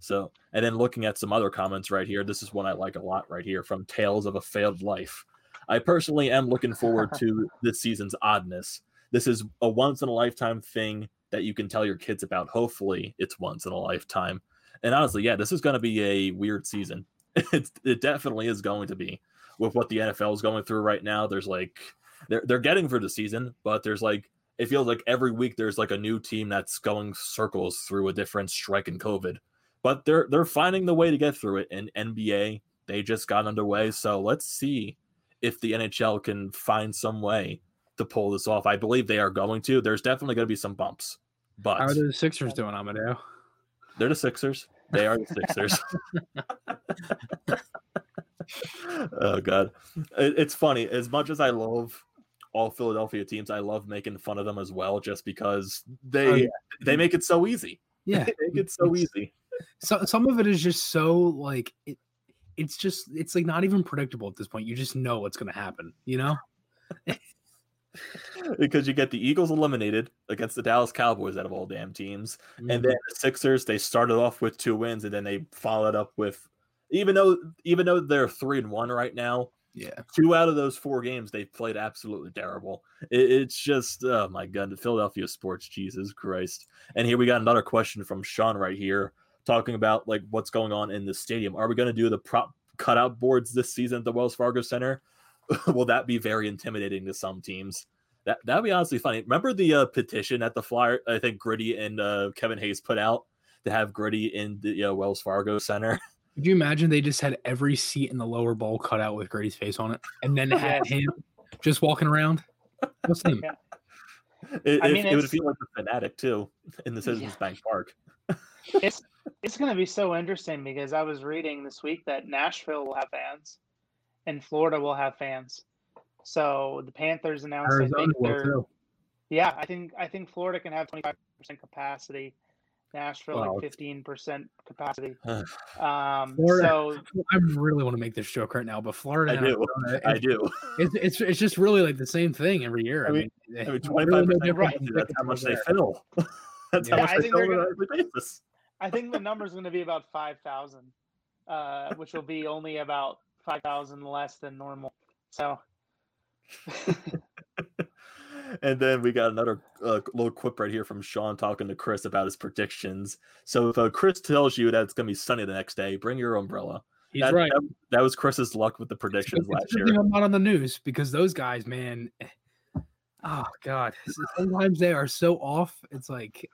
So, and then looking at some other comments right here, this is one I like a lot right here from Tales of a Failed Life. I personally am looking forward to this season's oddness. This is a once in a lifetime thing that you can tell your kids about. Hopefully, it's once in a lifetime. And honestly, yeah, this is going to be a weird season. It's, it definitely is going to be with what the NFL is going through right now. There's like they're they're getting for the season, but there's like it feels like every week there's like a new team that's going circles through a different strike in COVID. But they're they're finding the way to get through it. And NBA they just got underway, so let's see if the NHL can find some way to pull this off. I believe they are going to. There's definitely going to be some bumps, but How are the Sixers doing, Amadeo? they're the Sixers. They are the Sixers. oh god, it, it's funny. As much as I love all Philadelphia teams, I love making fun of them as well, just because they Oh, yeah. they make it so easy. Yeah. They make it so easy. So, some of it is just so like it, it's just it's like not even predictable at this point. You just know what's going to happen. You know? because you get the Eagles eliminated against the Dallas Cowboys out of all damn teams, Mm-hmm. and then the Sixers they started off with two wins, and then they followed up with even though even though they're three and one right now, yeah. two out of those four games they played absolutely terrible. It, it's just oh my god, the Philadelphia sports, Jesus Christ! And here we got another question from Sean right here, talking about like what's going on in the stadium. Are we going to do the prop cutout boards this season at the Wells Fargo Center? Will that be very intimidating to some teams? That that'd be honestly funny. Remember the uh, petition at the Flyer? I think Gritty and uh, Kevin Hayes put out to have Gritty in the uh, Wells Fargo Center. Could you imagine they just had every seat in the lower bowl cut out with Gritty's face on it, and then had him just walking around? What's him? Yeah. It, I mean, it would it's- feel like a Phanatic too in the Citizens Bank Park. it's it's going to be so interesting because I was reading this week that Nashville will have fans, and Florida will have fans. So the Panthers announced, I think will they're too. yeah, I think I think Florida can have twenty five percent capacity. Nashville Wow. like fifteen percent capacity. Um, Florida- so I really want to make this joke right now, but Florida, I do. Arizona, I it's, do. it's, it's it's just really like the same thing every year. I I mean, mean- I mean, it's twenty really no percent. That's how much they there. fill. That's Yeah, how I much they think fill they're on gonna- a daily basis. I think the number is going to be about five thousand, uh, which will be only about five thousand less than normal. So and then we got another uh, little quip right here from Sean talking to Chris about his predictions. So if uh, Chris tells you that it's going to be sunny the next day, bring your umbrella. he's that, right. That, that was Chris's luck with the It's predictions a last year. I'm not on the news because those guys, man. eh, Oh God, sometimes they are so off. It's like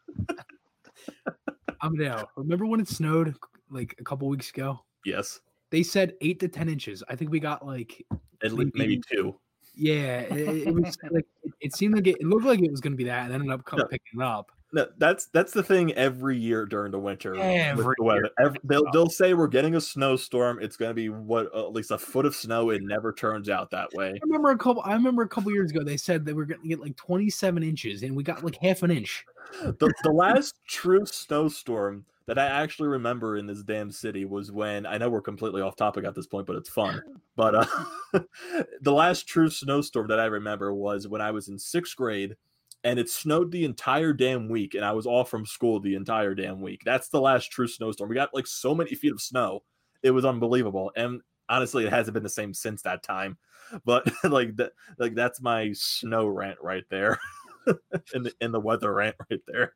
I'm now. Remember when it snowed like a couple weeks ago? Yes, They said eight to ten inches. I think we got like at least maybe two. yeah. It, it was like it, it seemed like it, it looked like it was going to be that, and ended up No. picking it up. No, that's that's the thing every year during the winter. Every the weather. Every- they'll they'll say we're getting a snowstorm. It's going to be what at least a foot of snow. It never turns out that way. I remember a couple. I remember a couple years ago they said they were going to get like 27 inches, and we got like half an inch. The the last true snowstorm that I actually remember in this damn city was when I know we're completely off topic at this point, but it's fun. But uh, the last true snowstorm that I remember was when I was in sixth grade, and it snowed the entire damn week, and I was off from school the entire damn week. That's the last true snowstorm. We got like so many feet of snow, it was unbelievable. And honestly, it hasn't been the same since that time. But like that, like that's my snow rant right there, in the in the weather rant right there.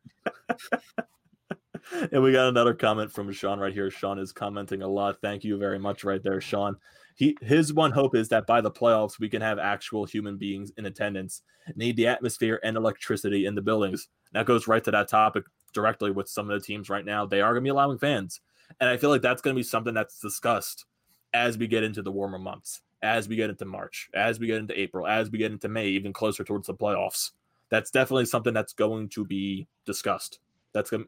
and we got another comment from Sean right here. Sean is commenting a lot. Thank you very much, right there, Sean. He his one hope is that by the playoffs we can have actual human beings in attendance. Need the atmosphere and electricity in the buildings. That goes right to that topic directly with some of the teams right now. They are going to be allowing fans, and I feel like that's going to be something that's discussed as we get into the warmer months, as we get into March, as we get into April, as we get into May, even closer towards the playoffs. That's definitely something that's going to be discussed. That's going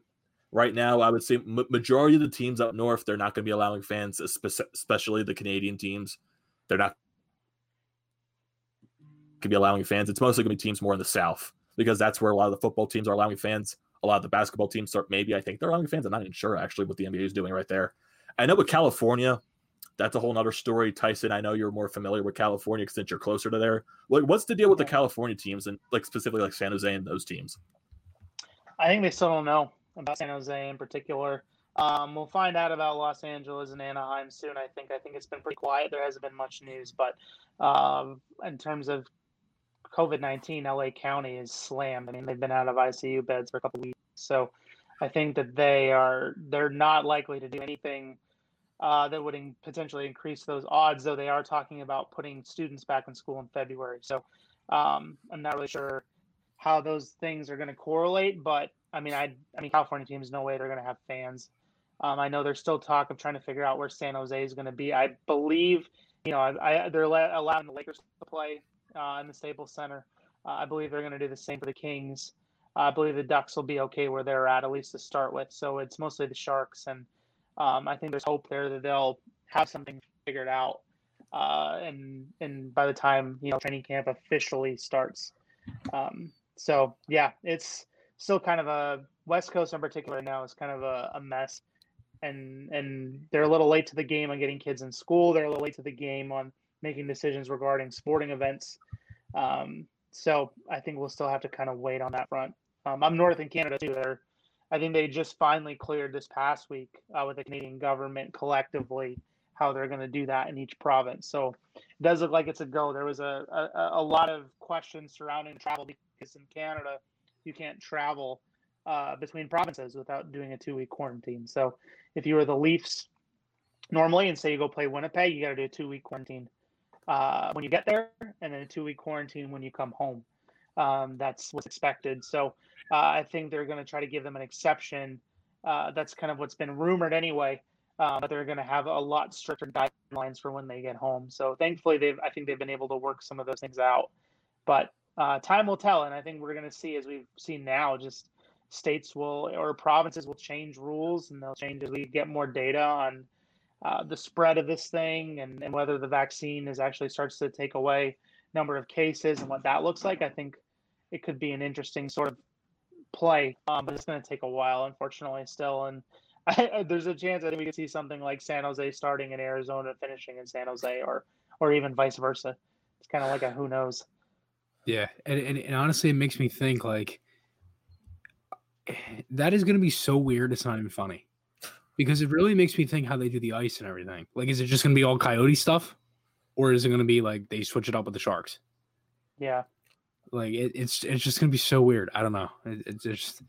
right now. I would say majority of the teams up north they're not going to be allowing fans, especially the Canadian teams. They're not going to be allowing fans. It's mostly going to be teams more in the south because that's where a lot of the football teams are allowing fans. A lot of the basketball teams are maybe I think they're allowing fans. I'm not even sure actually what the NBA is doing right there. I know with California, that's a whole nother story. Tyson, I know you're more familiar with California since you're closer to there. Like, what's the deal with the California teams and like specifically like San Jose and those teams? I think they still don't know about San Jose in particular. Um, we'll find out about Los Angeles and Anaheim soon. I think. I think it's been pretty quiet. There hasn't been much news, but um, in terms of COVID nineteen, LA County is slammed. I mean, they've been out of ICU beds for a couple weeks, so I think that they are they're not likely to do anything uh, that would in- potentially increase those odds. Though they are talking about putting students back in school in February, so um, I'm not really sure how those things are going to correlate. But I mean, I I mean, California teams, no way they're going to have fans. Um, I know there's still talk of trying to figure out where San Jose is going to be. I believe, you know, I, I, they're allowing the Lakers to play uh, in the Staples Center. Uh, I believe they're going to do the same for the Kings. Uh, I believe the Ducks will be okay where they're at, at least to start with. So it's mostly the Sharks, and um, I think there's hope there that they'll have something figured out. Uh, and and by the time you know training camp officially starts, um, so yeah, it's still kind of a West Coast in particular now is kind of a, a mess, and and they're a little late to the game on getting kids in school. They're a little late to the game on making decisions regarding sporting events. Um, so I think we'll still have to kind of wait on that front. Um, I'm north in Canada too. They're, I think they just finally cleared this past week uh, with the Canadian government collectively how they're going to do that in each province. So it does look like it's a go. There was a, a, a lot of questions surrounding travel because in Canada you can't travel uh, between provinces without doing a two week quarantine. So if you were the Leafs normally and say you go play Winnipeg, you got to do a two week quarantine uh, when you get there, and then a two week quarantine when you come home. Um, that's what's expected. So uh, I think they're going to try to give them an exception. Uh, that's kind of what's been rumored anyway. Uh, but they're going to have a lot stricter guidelines for when they get home. So thankfully, they've I think they've been able to work some of those things out. But uh, time will tell, and I think we're going to see as we've seen now, just states will or provinces will change rules, and they'll change as we get more data on uh, the spread of this thing and, and whether the vaccine is actually starts to take away number of cases and what that looks like. I think it could be an interesting sort of play, um, but it's going to take a while, unfortunately, still. And I, there's a chance I think we could see something like San Jose starting in Arizona, finishing in San Jose, or or even vice versa. It's kind of like a who knows. Yeah, and, and, and honestly, it makes me think like that is going to be so weird. It's not even funny because it really makes me think how they do the ice and everything. Like, is it just going to be all coyote stuff, or is it going to be like they switch it up with the sharks? Yeah, Like, it, it's it's just going to be so weird. I don't know. It, it's just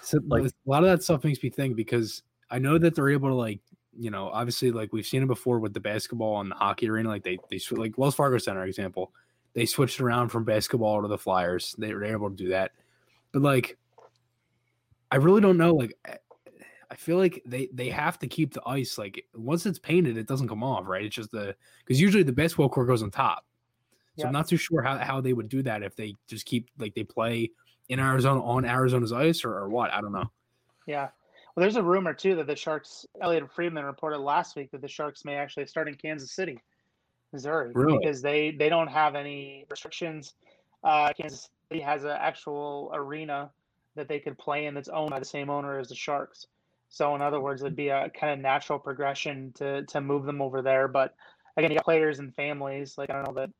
so, Like- a lot of that stuff makes me think because I know that they're able to like you know obviously like we've seen it before with the basketball and the hockey arena. Like they they like Wells Fargo Center example, they switched around from basketball to the Flyers. They were able to do that, but like I really don't know. Like I- feel like they they have to keep the ice like once it's painted, it doesn't come off, right? It's just the because usually the basketball court goes on top. So I'm not too sure how, how they would do that if they just keep like they play in Arizona on Arizona's ice or, or what? I don't know. Yeah. Well, there's a rumor too that the Sharks, Elliotte Friedman reported last week that the Sharks may actually start in Kansas City, Missouri, Really? because they they don't have any restrictions. Uh, Kansas City has an actual arena that they could play in that's owned by the same owner as the Sharks. So, in other words, it'd be a kind of natural progression to to move them over there. But again, you got players and families. Like I don't know that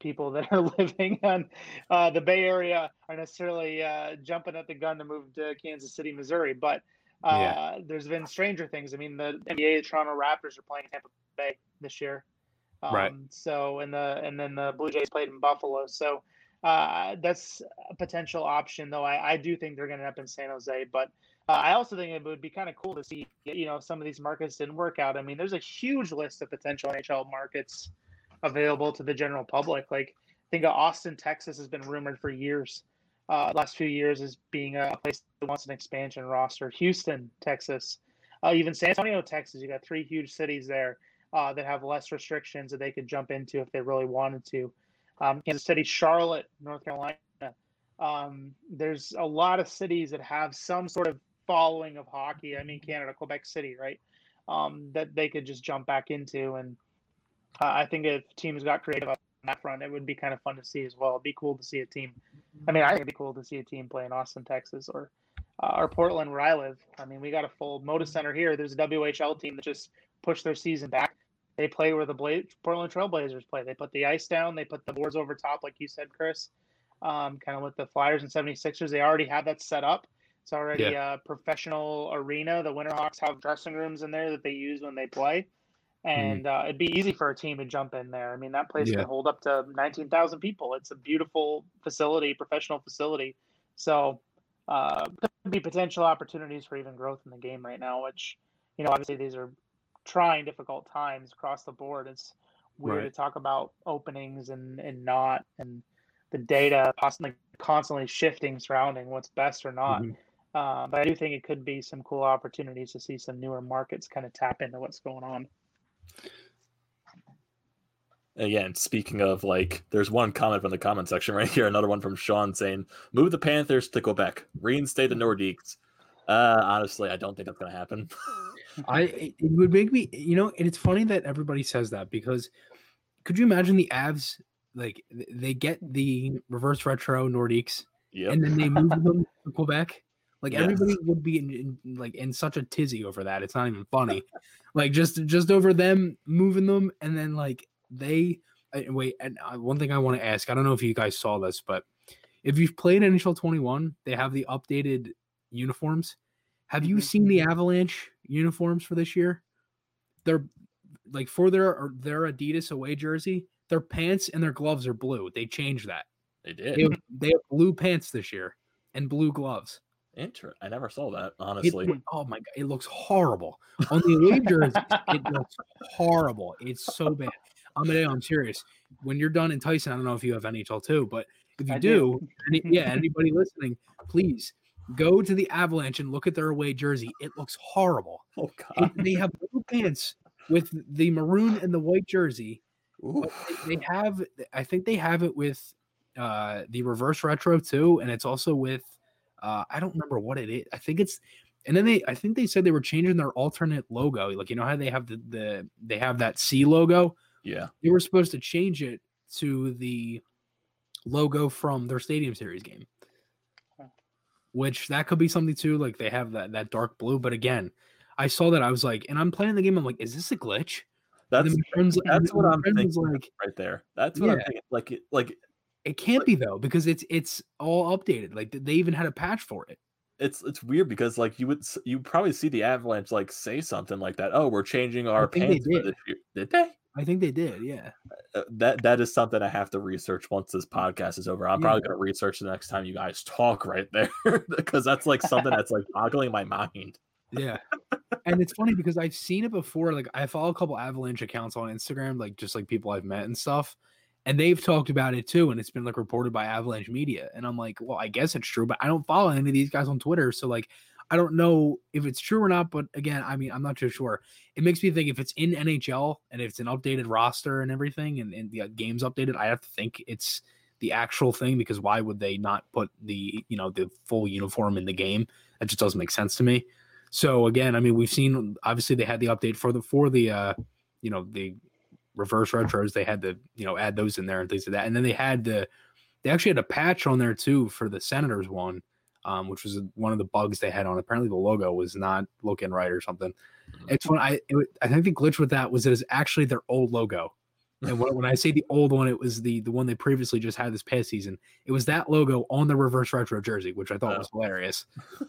people that are living on uh, the Bay Area are necessarily uh, jumping at the gun to move to Kansas City, Missouri. But uh, Yeah. there's been stranger things. I mean, the NBA, the Toronto Raptors are playing in Tampa Bay this year. Um, Right. So, and the and then the Blue Jays played in Buffalo. So uh, that's a potential option, though. I, I do think they're going to end up in San Jose, but uh, I also think it would be kind of cool to see, you know, some of these markets didn't work out. I mean, there's a huge list of potential NHL markets available to the general public. Like, I think Austin, Texas has been rumored for years, uh, last few years as being a place that wants an expansion roster. Houston, Texas, uh, even San Antonio, Texas. You got three huge cities there uh, that have less restrictions that they could jump into if they really wanted to. Um, Kansas City, Charlotte, North Carolina. Um, there's a lot of cities that have some sort of following of hockey. I mean, Canada, Quebec City, right? Um, that they could just jump back into. And uh, I think if teams got creative on that front, it would be kind of fun to see as well. It'd be cool to see a team. I mean, I think it'd be cool to see a team play in Austin, Texas, or uh, or Portland, where I live. I mean, we got a full Moda Center here. There's a WHL team that just pushed their season back. They play where the Bla- Portland Trailblazers play. They put the ice down. They put the boards over top, like you said, Chris. Um, kind of with the Flyers and 76ers. They already have that set up. It's already a professional arena. The Winterhawks have dressing rooms in there that they use when they play. And uh, it'd be easy for a team to jump in there. I mean, that place Yeah. can hold up to 19,000 people. It's a beautiful facility, professional facility. So, uh, could be potential opportunities for even growth in the game right now, which, you know, obviously these are trying difficult times across the board. It's weird Right. to talk about openings and, and not, and the data possibly constantly shifting surrounding what's best or not. Mhm. Uh, but I do think it could be some cool opportunities to see some newer markets kind of tap into what's going on. Again, speaking of like, there's one comment from the comment section right here. Another one from Sean saying, "Move the Panthers to Quebec, reinstate the Nordiques." Uh, honestly, I don't think that's gonna happen. I it would make me you know, and it's funny that everybody says that because could you imagine the Avs like they get the reverse retro Nordiques yep. and then they move them to Quebec? Like Yes. everybody would be in, in like in such a tizzy over that. It's not even funny. like just just over them moving them and then like they uh, wait. And uh, one thing I want to ask, I don't know if you guys saw this, but if you've played NHL 21, they have the updated uniforms. Have you Mhm. seen the Avalanche uniforms for this year? They're like for their their Adidas away jersey, their pants and their gloves are blue. They changed that. They They did. have, they have blue pants this year and blue gloves. Inter- I never saw that honestly. loo- oh my god, it looks horrible on the away jerseys. It looks horrible. It's so bad. Amadeo, I'm serious. When you're done in Tyson, I don't know if you have NHL too, but if you do, do. any, yeah, anybody listening, please go to the Avalanche and look at their away jersey. It looks horrible. oh god. they have blue pants with the maroon and the white jersey. They they have, I think they have it with uh, the reverse retro too, and it's also with, uh, I don't remember what it is. I think it's, and then they, I think they said they were changing their alternate logo. Like you know how they have the the they have that C logo. Yeah. They were supposed to change it to the logo from their Stadium Series game. Which that could be something too. Like they have that that dark blue, but again, I saw that I was like, and I'm playing the game. I'm like, is this a glitch? That's friends, that's what I'm thinking. Like, right there. That's what I'm thinking. Like it- like it can't be though because it's it's all updated. Like they even had a patch for it. it's it's weird because like you would you probably see the Avalanche like say something like that. Oh, we're changing our think they pants for did. this year. Did they? I think they did. Yeah. Uh, that that is something I have to research once this podcast is over. I'm probably gonna research the next time you guys talk right there because that's like something that's like boggling my mind. Yeah. and it's funny because I've seen it before. Like I follow a couple Avalanche accounts on Instagram, like just like people I've met and stuff. And they've talked about it too. And it's been like reported by Avalanche Media. And I'm like, well, I guess it's true, but I don't follow any of these guys on Twitter. So like I don't know if it's true or not. But again, I mean, I'm not too sure. It makes me think if it's in NHL and if it's an updated roster and everything and, and the uh, game's updated, I have to think it's the actual thing because why would they not put the you know the full uniform in the game? That just doesn't make sense to me. So again, I mean, we've seen obviously they had the update for the for the uh, you know the reverse retros. They had to you know add those in there and things like that, and then they had the they actually had a patch on there too for the Senators one, um, which was one of the bugs they had on. Apparently, the logo was not looking right or something. It's when I it, I think the glitch with that was it is actually their old logo. And when, when I say the old one, it was the the one they previously just had this past season. It was that logo on the reverse retro jersey, which I thought Oh. was hilarious.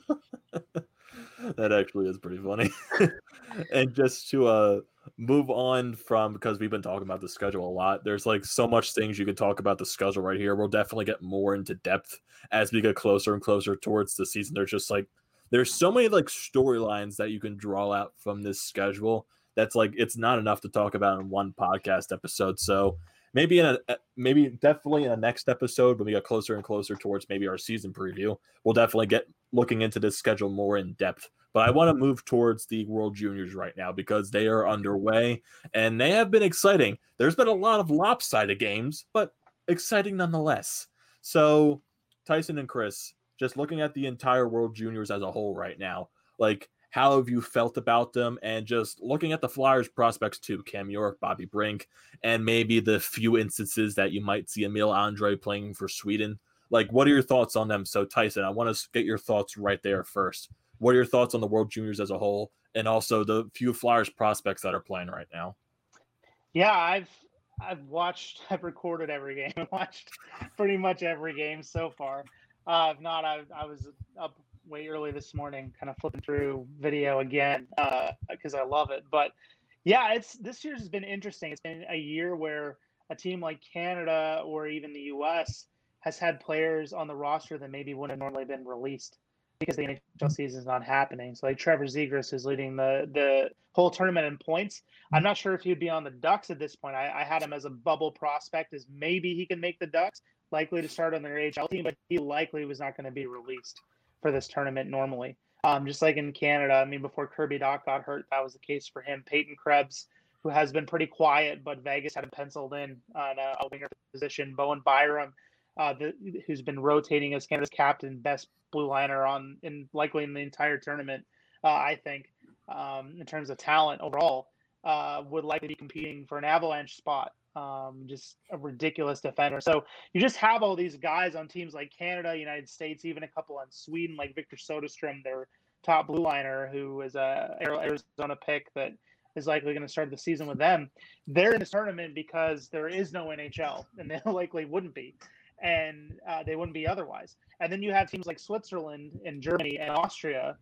that actually is pretty funny. and just to uh move on from because we've been talking about the schedule a lot. There's like so much things you could talk about the schedule right here. We'll definitely get more into depth as we get closer and closer towards the season. There's just like there's so many like storylines that you can draw out from this schedule that's like it's not enough to talk about in one podcast episode. So maybe in a uh, maybe definitely in a next episode when we get closer and closer towards maybe our season preview, we'll definitely get looking into this schedule more in depth. But I want to move towards the World Juniors right now because they are underway and they have been exciting. There's been a lot of lopsided games, but exciting nonetheless. So, Tyson and Chris, just looking at the entire World Juniors as a whole right now, like how have you felt about them? And just looking at the Flyers prospects too, Cam York, Bobby Brink, and maybe the few instances that you might see Emil Andrae playing for Sweden. Like, what are your thoughts on them? So, Tyson, I want to get your thoughts right there first. What are your thoughts on the World Juniors as a whole, and also the few Flyers prospects that are playing right now? Yeah, I've I've watched, I've recorded every game. I've watched pretty much every game so far. Uh, if not, I, I was up way early this morning, kind of flipping through video again because I love it. But yeah, it's this year's has been interesting. It's been a year where a team like Canada or even the U.S. has had players on the roster that maybe wouldn't have normally been released because the NHL season is not happening. So like Trevor Zegras is leading the the whole tournament in points. I'm not sure if he'd be on the Ducks at this point. I, I had him as a bubble prospect, as maybe he can make the Ducks, likely to start on their AHL team, but he likely was not going to be released for this tournament normally. Um, just like in Canada, I mean, before Kirby Dach got hurt, that was the case for him. Peyton Krebs, who has been pretty quiet, but Vegas had him penciled in on a, a winger position. Bowen Byram, uh, the, who's been rotating as Canada's captain, best blue liner on in likely in the entire tournament. Uh, I think um, in terms of talent overall, uh, would likely be competing for an Avalanche spot. Um, just a ridiculous defender. So you just have all these guys on teams like Canada, United States, even a couple on Sweden, like Victor Soderstrom, their top blue liner, who is a Arizona pick that is likely going to start the season with them. They're in this tournament because there is no NHL, and they likely wouldn't be, and uh, they wouldn't be otherwise. And then you have teams like Switzerland and Germany and Austria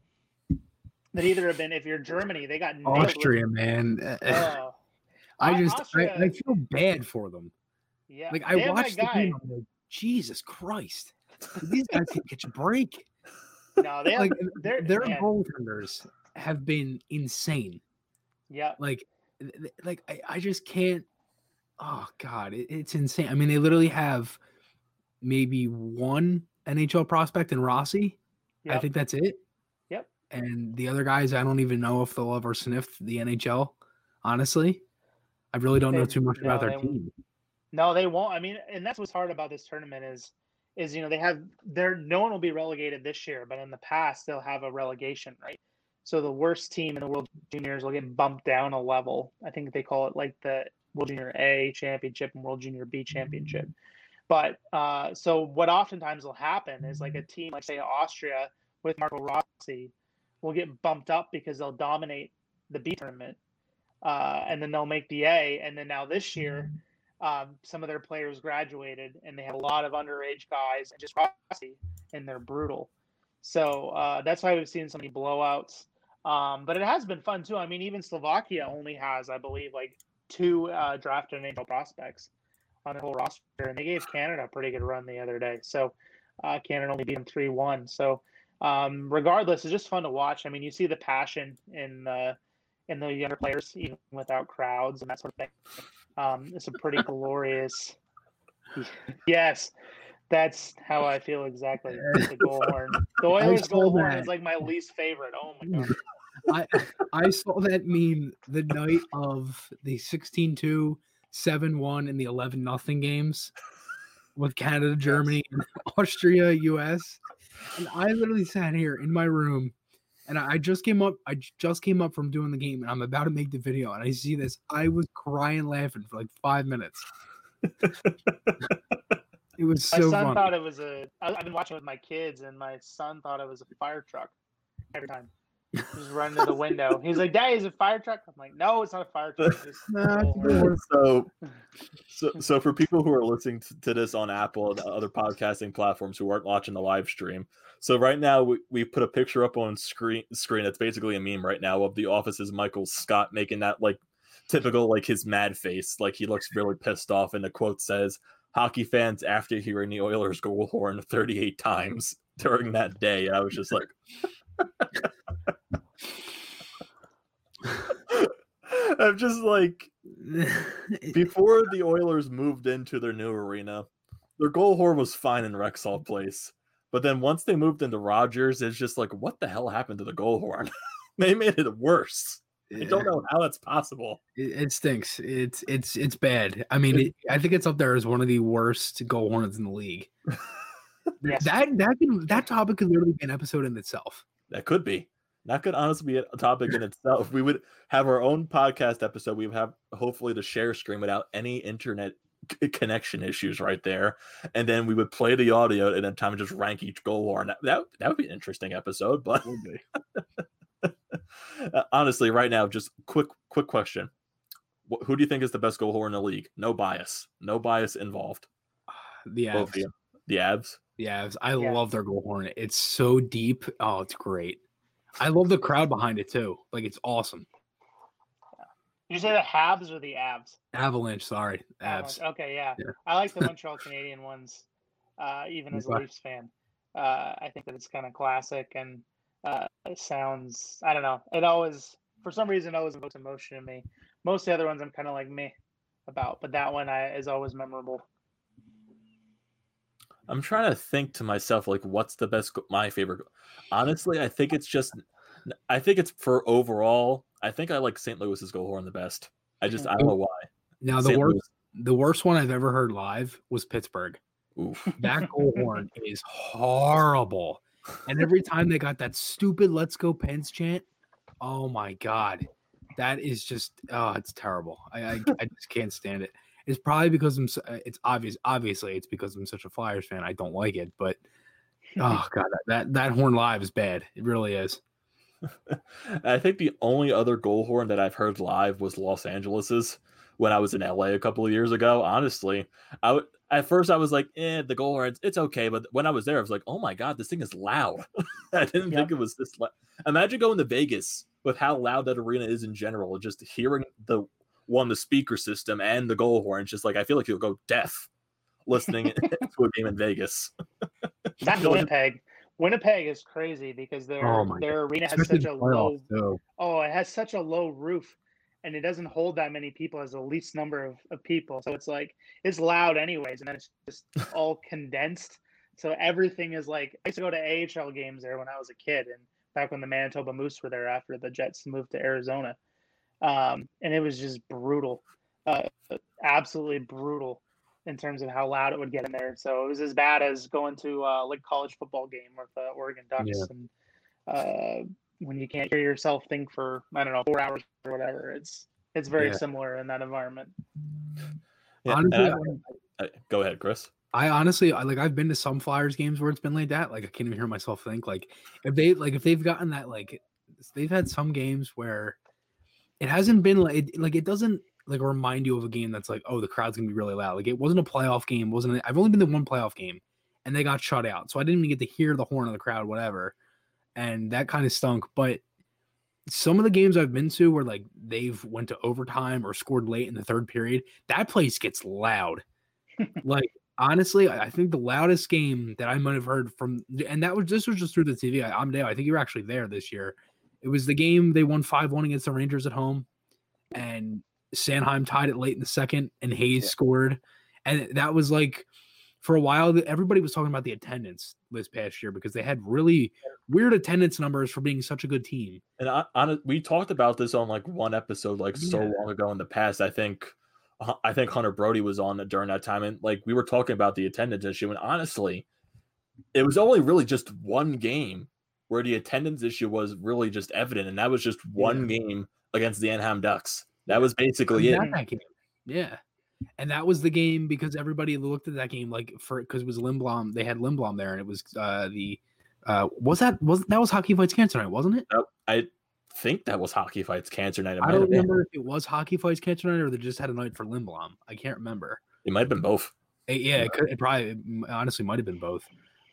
that either have been, if you're Germany, they got with- Austria, man. Oh, I just I, Austria- I feel bad for them. yeah. Like I watched the guy- game, I'm like, Jesus Christ, these guys can catch a break. No, they have, Like they're, their man, goaltenders have been insane. yeah. Like, like I, I just can't. Oh God, it, it's insane. I mean, they literally have maybe one NHL prospect in Rossi. I think that's it. Yep. And the other guys, I don't even know if they'll ever sniff the NHL. Honestly, I really don't know too much about their they- team. No, they won't. I mean, and that's what's hard about this tournament is, is you know they have there. No one will be relegated this year, but in the past they'll have a relegation, right? So the worst team in the World Juniors will get bumped down a level. I think they call it like the World Junior A Championship and World Junior B Championship. But uh, so what oftentimes will happen is like a team like say Austria with Marco Rossi will get bumped up because they'll dominate the B tournament, uh, and then they'll make the A, and then now this year um, some of their players graduated and they have a lot of underage guys and just Rossi and they're brutal. So uh, that's why we've seen so many blowouts. Um, but it has been fun too. I mean, even Slovakia only has, I believe, like two uh, drafted NHL prospects on their whole roster, and they gave Canada a pretty good run the other day. So uh, Canada only beat them three one. So um, regardless, it's just fun to watch. I mean, you see the passion in the in the younger players, even without crowds and that sort of thing. Um, it's a pretty glorious. Yes, that's how I feel exactly. The goal horn. The Oilers goal horn is like my least favorite. Oh my god. I I saw that meme the night of the 16-2, 7-1, in the 11 nothing games. with Canada, Germany, and Austria, US. And I literally sat here in my room and I just came up. I just came up from doing the game, and I'm about to make the video, and I see this. I was crying, laughing for like five minutes. it was My so son funny. thought it was a. I've been watching with my kids, and my son thought it was a fire truck every time. Just run to the window. He's like, "Daddy, is it a fire truck?" I'm like, "No, it's not a fire truck." it's just a Nah, it's a bullhorn." bullhorn. so, so, so for people who are listening to, to this on Apple and other podcasting platforms who aren't watching the live stream, so right now we, we put a picture up on screen. Screen. It's basically a meme right now of the Office's Michael Scott making that like typical like his mad face, like he looks really pissed off, and the quote says, "Hockey fans after hearing the Oilers goal horn 38 times during that day." I was just like. I'm just like before the Oilers moved into their new arena, their goal horn was fine in Rexall Place. But then once they moved into Rogers, it's just like, what the hell happened to the goal horn? they made it worse. I don't know how that's possible. It, it stinks. It's it's it's bad. I mean, it, I think it's up there as one of the worst goal horns in the league. Yes. That that could, that topic could literally be an episode in itself. That could be. That could honestly be a topic in itself. We would have our own podcast episode. We would have hopefully the share screen without any internet c- connection issues right there, and then we would play the audio and then time to just rank each goal horn. That that, that would be an interesting episode. But Uh, honestly, right now, just quick quick question: Wh- Who do you think is the best goal horn in the league? No bias, no bias involved. The Both Avs. The abs. The Avs. I Yeah. love their goal horn. It's so deep. Oh, it's great. I love the crowd behind it too. Like it's awesome. Did you say the Habs or the Avs? Avalanche. Sorry, Avalanche. Okay, yeah. Yeah. I like the Montreal Canadian ones, uh, even as a. Leafs fan. Uh, I think that it's kind of classic and uh, it sounds. I don't know. It always, for some reason, always evokes emotion in me. Most of the other ones, I'm kind of like me about, but that one I, is always memorable. I'm trying to think to myself like what's the best go- my favorite go- honestly I think it's just I think it's for overall I think I like St. Louis's goal horn the best I just I don't oh, know why Now the St. worst the worst one I've ever heard live was Pittsburgh. Oof. That goal horn is horrible. And every time they got that stupid "Let's go Pens" chant, oh my god, that is just oh, it's terrible. I I, I just can't stand it. It's probably because I'm. uh, It's obvious. Obviously, it's because I'm such a Flyers fan. I don't like it, but oh god, that that, that horn live is bad. It really is. I think the only other goal horn that I've heard live was Los Angeles's when I was in LA a couple of years ago. Honestly, I would at first I was like, eh, the goal horn, it's, it's okay. But when I was there, I was like, oh my god, this thing is loud. I didn't think it was this loud. Imagine going to Vegas with how loud that arena is in general. Just hearing the one, the speaker system and the goal horn. Just like I feel like you'll go deaf listening to a game in Vegas. Not Winnipeg. Winnipeg is crazy because their Oh my their arena has Especially such a low too. oh it has such a low roof and it doesn't hold that many people as the least number of, of people so it's like it's loud anyways and then it's just all condensed so everything is like i used to go to ahl games there when i was a kid and back when the manitoba moose were there after the jets moved to arizona um, and it was just brutal uh, absolutely brutal in terms of how loud it would get in there so it was as bad as going to uh, like college football game with the oregon ducks Yeah. and uh, when you can't hear yourself think for I don't know four hours or whatever. It's it's very Yeah. similar in that environment. Yeah, Honestly, I- I- go ahead, Chris. I honestly, I like I've been to some Flyers games where it's been like that. Like I can't even hear myself think. Like if they like if they've gotten that like they've had some games where it hasn't been like it, like it doesn't like remind you of a game that's like oh the crowd's gonna be really loud. Like it wasn't a playoff game. Wasn't I've only been to one playoff game and they got shut out, so I didn't even get to hear the horn of the crowd, whatever. And that kind of stunk. But some of the games I've been to where like they've went to overtime or scored late in the third period, that place gets loud. like honestly, I think the loudest game that I might have heard from, and that was this was just through the TV. I, I'm there. I think you were actually there this year. It was the game they won five one against the Rangers at home, and Sanheim tied it late in the second, and Hayes Yeah. scored, and that was like for a while. Everybody was talking about the attendance this past year because they had really weird attendance numbers for being such a good team. And I, on we talked about this on like one episode like so long ago in the past. I think uh, I think Hunter Brody was on during that time, and like we were talking about the attendance issue, and honestly, it was only really just one game where the attendance issue was really just evident, and that was just one yeah. game against the Anaheim Ducks. That was basically it. That game. Yeah. And that was the game because everybody looked at that game like for because it was Lindblom. They had Lindblom there, and it was uh the uh was that was that was Hockey Fights Cancer Night, wasn't it? I think that was Hockey Fights Cancer Night. It I don't remember if it was Hockey Fights Cancer Night or they just had a night for Lindblom. I can't remember. It might have been both. It, yeah, it, could, it probably it honestly might have been both.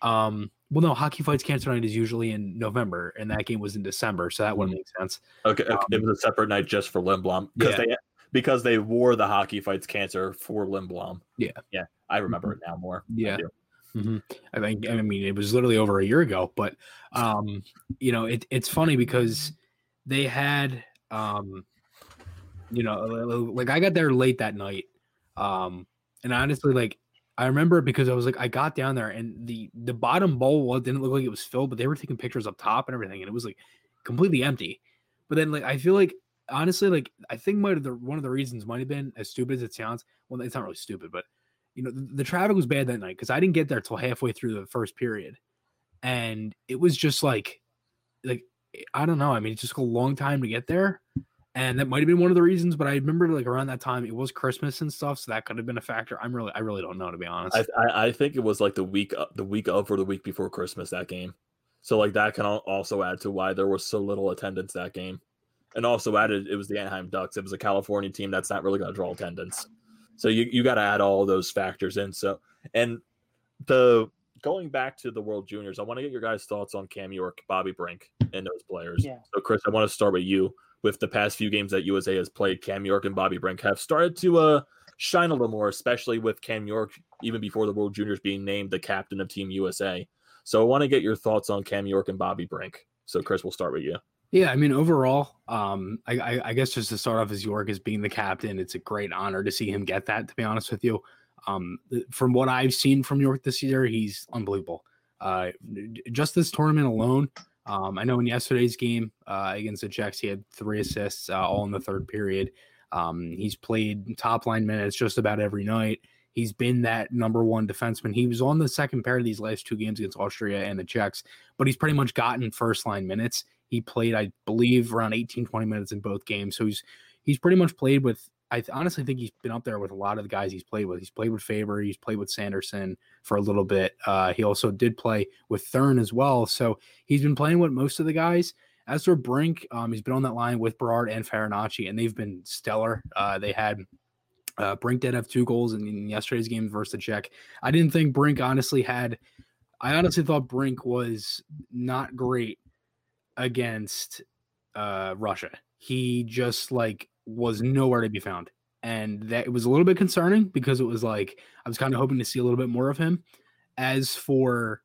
Um, well, no, Hockey Fights Cancer Night is usually in November, and that game was in December, so that wouldn't mm. make sense. Okay, um, it was a separate night just for Lindblom because yeah. they because they wore the Hockey Fights Cancer for Lindblom. Yeah, yeah, I remember mm-hmm. it now more. Yeah. I, mm-hmm. I think I mean it was literally over a year ago, but um, you know it, it's funny because they had um you know like i got there late that night um and honestly like i remember because i was like i got down there and the the bottom bowl didn't look like it was filled but they were taking pictures up top and everything and it was like completely empty but then like i feel like honestly like i think might the one of the reasons might have been as stupid as it sounds well it's not really stupid but you know the, the traffic was bad that night because i didn't get there till halfway through the first period and it was just like like I don't know. I mean, it just took a long time to get there. And that might have been one of the reasons, but I remember like around that time it was Christmas and stuff, so that could have been a factor. I'm really, I really don't know to be honest. I, I, I think it was like the week, the week of or the week before Christmas that game. So like that can also add to why there was so little attendance that game, and also added it was the Anaheim Ducks. It was a California team that's not really going to draw attendance. So you you got to add all those factors in. So and the going back to the World Juniors, I want to get your guys' thoughts on Cam York, Bobby Brink, and those players. Yeah. So, Chris, I want to start with you. With the past few games that USA has played, Cam York and Bobby Brink have started to uh, shine a little more, especially with Cam York, even before the World Juniors being named the captain of Team USA. So, I want to get your thoughts on Cam York and Bobby Brink. So, Chris, we'll start with you. Yeah, I mean, overall, um, I, I, I guess just to start off as York as being the captain, it's a great honor to see him get that. To be honest with you, um, from what I've seen from York this year, he's unbelievable. Uh, just this tournament alone, um, I know in yesterday's game uh, against the Czechs, he had three assists, uh, all in the third period. Um, he's played top line minutes just about every night. He's been that number one defenseman. He was on the second pair of these last two games against Austria and the Czechs, but he's pretty much gotten first line minutes. He played, I believe, around 18, 20 minutes in both games. So he's he's pretty much played with I honestly think he's been up there with a lot of the guys he's played with. He's played with Faber, he's played with Sanderson for a little bit. Uh, he also did play with Thrun as well. So he's been playing with most of the guys. As for Brink, um, he's been on that line with Berard and Farinacci, and they've been stellar. Uh, they had uh, Brink did have two goals in, in yesterday's game versus the Czech. I didn't think Brink honestly had. I honestly thought Brink was not great against uh, Russia. He just like was nowhere to be found. And that it was a little bit concerning because it was like I was kind of hoping to see a little bit more of him. As for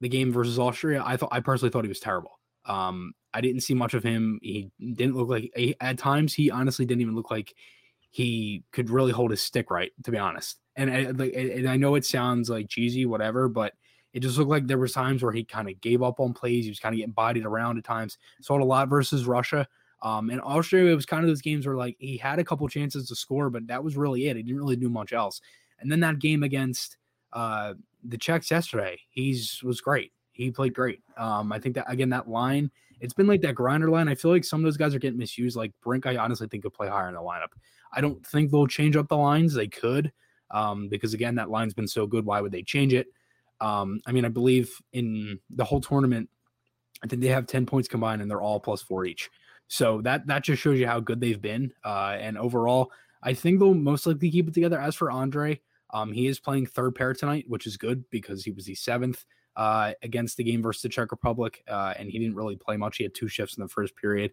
the game versus Austria, I thought I personally thought he was terrible. Um, I didn't see much of him. He didn't look like he, at times he honestly didn't even look like he could really hold his stick right, to be honest. And I, and I know it sounds like cheesy, whatever, but it just looked like there was times where he kind of gave up on plays. He was kind of getting bodied around at times. Saw it a lot versus Russia. Um, and Australia was kind of those games where like he had a couple chances to score, but that was really it. He didn't really do much else. And then that game against uh, the Czechs yesterday, he's was great. He played great. Um, I think that again that line, it's been like that grinder line. I feel like some of those guys are getting misused. Like Brink, I honestly think could play higher in the lineup. I don't think they'll change up the lines. They could, um, because again, that line's been so good. Why would they change it? Um, I mean, I believe in the whole tournament, I think they have 10 points combined and they're all plus four each. So that that just shows you how good they've been. Uh, and overall, I think they'll most likely keep it together. As for Andrae, um, he is playing third pair tonight, which is good because he was the seventh uh, against the game versus the Czech Republic, uh, and he didn't really play much. He had two shifts in the first period,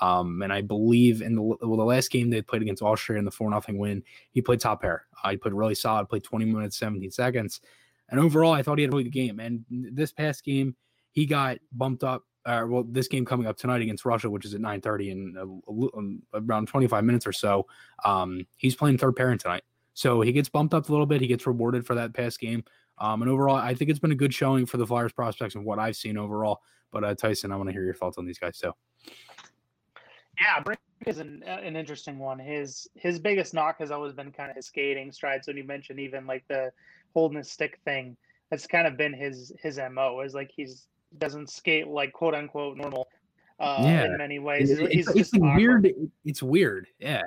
um, and I believe in the well, the last game they played against Austria in the four nothing win, he played top pair. Uh, he played really solid, played 20 minutes, 17 seconds, and overall, I thought he had a really good game. And this past game, he got bumped up uh, well, this game coming up tonight against Russia, which is at 9:30 in a, a, around 25 minutes or so. Um, he's playing third parent tonight, so he gets bumped up a little bit. He gets rewarded for that past game. Um, and overall, I think it's been a good showing for the Flyers prospects and what I've seen overall. But uh, Tyson, I want to hear your thoughts on these guys too. Yeah, Brink is an an interesting one. His his biggest knock has always been kind of his skating strides. When you mentioned even like the holding his stick thing, that's kind of been his his mo. Is like he's doesn't skate like quote unquote normal. Uh, Yeah. in many ways, it's, just it's weird. It's weird. Yeah.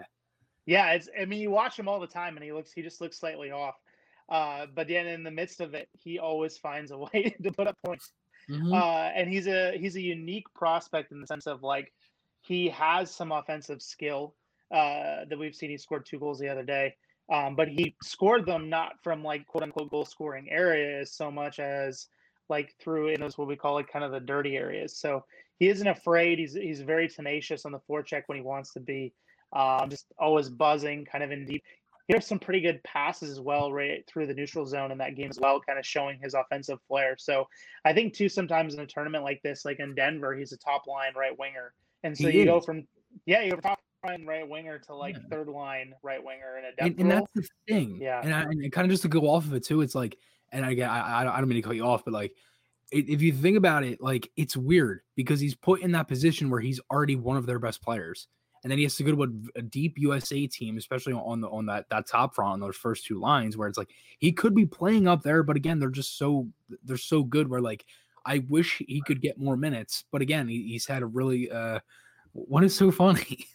Yeah, it's. I mean, you watch him all the time, and he looks. He just looks slightly off. Uh, but then in the midst of it, he always finds a way to put up points. Mhm. Uh, and he's a he's a unique prospect in the sense of like he has some offensive skill uh, that we've seen. He scored two goals the other day, um, but he scored them not from like quote unquote goal scoring areas so much as like through in those what we call like kind of the dirty areas. So he isn't afraid. He's he's very tenacious on the forecheck when he wants to be. Um, just always buzzing, kind of in deep. He has some pretty good passes as well, right through the neutral zone in that game as well, kind of showing his offensive flair. So I think too sometimes in a tournament like this, like in Denver, he's a top line right winger, and so He you go from yeah, you go from top line right winger to like Yeah. third line right winger in a depth and, and that's the thing. Yeah. And, I, and kind of just to go off of it too, it's like, and again, I, I- I don't mean to cut you off, but like, if you think about it, like it's weird because he's put in that position where he's already one of their best players, and then he has to go to a, a deep USA team, especially on the on that that top front on those first two lines, where it's like he could be playing up there, but again, they're just so they're so good. Where like, I wish he could get more minutes, but again, he, he's had a really uh, what is so funny.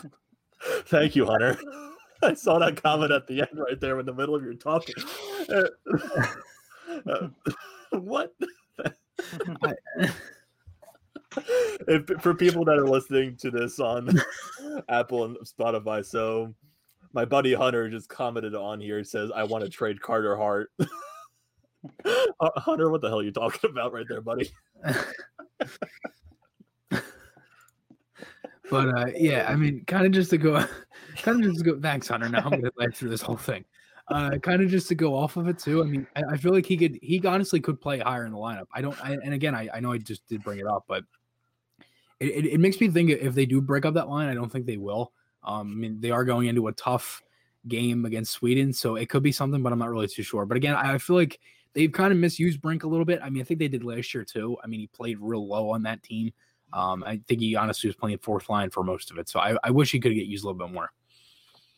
Thank you, Hunter. I saw that comment at the end right there in the middle of your talking. Uh, uh, what? if, for people that are listening to this on Apple and Spotify, so my buddy Hunter just commented on here. He says, "I want to trade Carter Hart." Uh, Hunter, what the hell are you talking about right there, buddy? But uh, yeah, I mean, kind of just to go, kind of just to go. Thanks, Hunter. Now I'm gonna laugh through this whole thing. Uh, kind of just to go off of it too. I mean, I, I feel like he could, he honestly could play higher in the lineup. I don't, I, and again, I, I know I just did bring it up, but it, it, it makes me think if they do break up that line, I don't think they will. Um, I mean, they are going into a tough game against Sweden, so it could be something, but I'm not really too sure. But again, I I feel like they've kind of misused Brink a little bit. I mean, I think they did last year too. I mean, he played real low on that team. Um, I think he honestly was playing fourth line for most of it. So I, I wish he could get used a little bit more.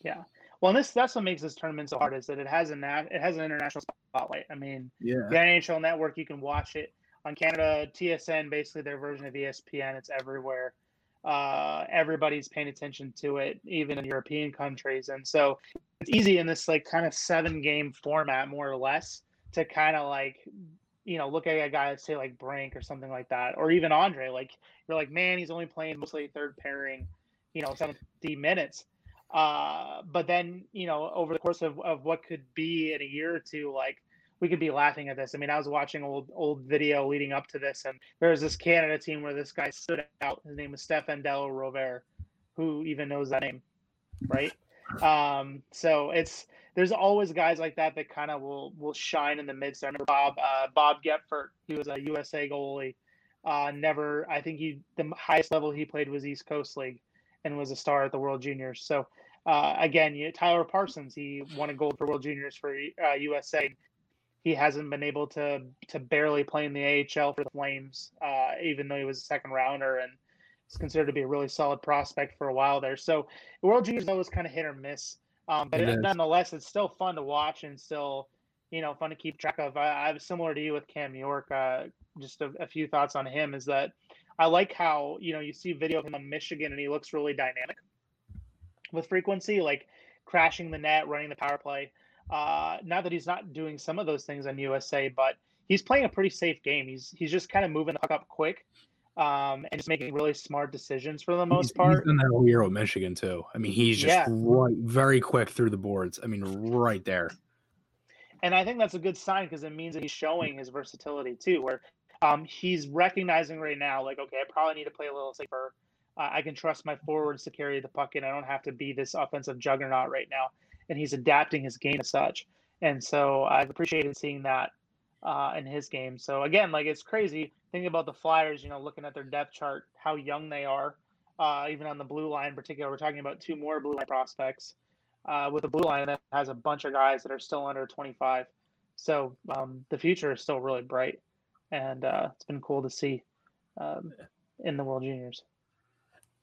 Yeah. Well, and this that's what makes this tournament so hard is that it has a nat- it has an international spotlight. I mean, Yeah. the NHL Network, you can watch it on Canada, TSN, basically their version of ESPN. It's everywhere. Uh, everybody's paying attention to it, even in European countries, and so it's easy in this like kind of seven game format, more or less, to kind of like you know look at a guy say like Brink or something like that, or even Andrae. Like you're like, man, he's only playing mostly third pairing, you know, 70 minutes. Uh, but then, you know, over the course of, of what could be in a year or two, like we could be laughing at this. I mean, I was watching old old video leading up to this, and there was this Canada team where this guy stood out. His name was Stefan Della Rovere. Who even knows that name, right? Um, so it's there's always guys like that that kind of will will shine in the midst. I remember Bob uh, Bob Goepfert. He was a USA goalie. Uh, never, I think he the highest level he played was East Coast League, and was a star at the World Juniors. So uh, again, you, Tyler Parsons, he won a gold for World Juniors for uh, USA. He hasn't been able to to barely play in the AHL for the Flames, uh, even though he was a second rounder and is considered to be a really solid prospect for a while there. So World Juniors always kind of hit or miss, um, but It it- nonetheless, it's still fun to watch and still, you know, fun to keep track of. I, I was similar to you with Cam York. Uh, just a, a few thoughts on him is that I like how you know you see video of him on Michigan and he looks really dynamic with frequency, like crashing the net, running the power play. Uh, not that he's not doing some of those things on USA, but he's playing a pretty safe game. He's he's just kind of moving the puck up quick, um, and just making really smart decisions for the He's, most he's part. done that whole year with Michigan too. I mean, he's just Yeah. right, very quick through the boards. I mean, right there. and I think that's a good sign because it means that he's showing his versatility too. Where um, he's recognizing right now, like, okay, I probably need to play a little safer. Uh, I can trust my forwards to carry the puck, and I don't have to be this offensive juggernaut right now. And he's adapting his game as such. And so I've appreciated seeing that uh, in his game. So again, like it's crazy thinking about the Flyers. You know, looking at their depth chart, how young they are. Uh, even on the blue line in particular, we're talking about two more blue line prospects uh, with a blue line that has a bunch of guys that are still under 25. So um, the future is still really bright, and uh, it's been cool to see um, in the World Juniors.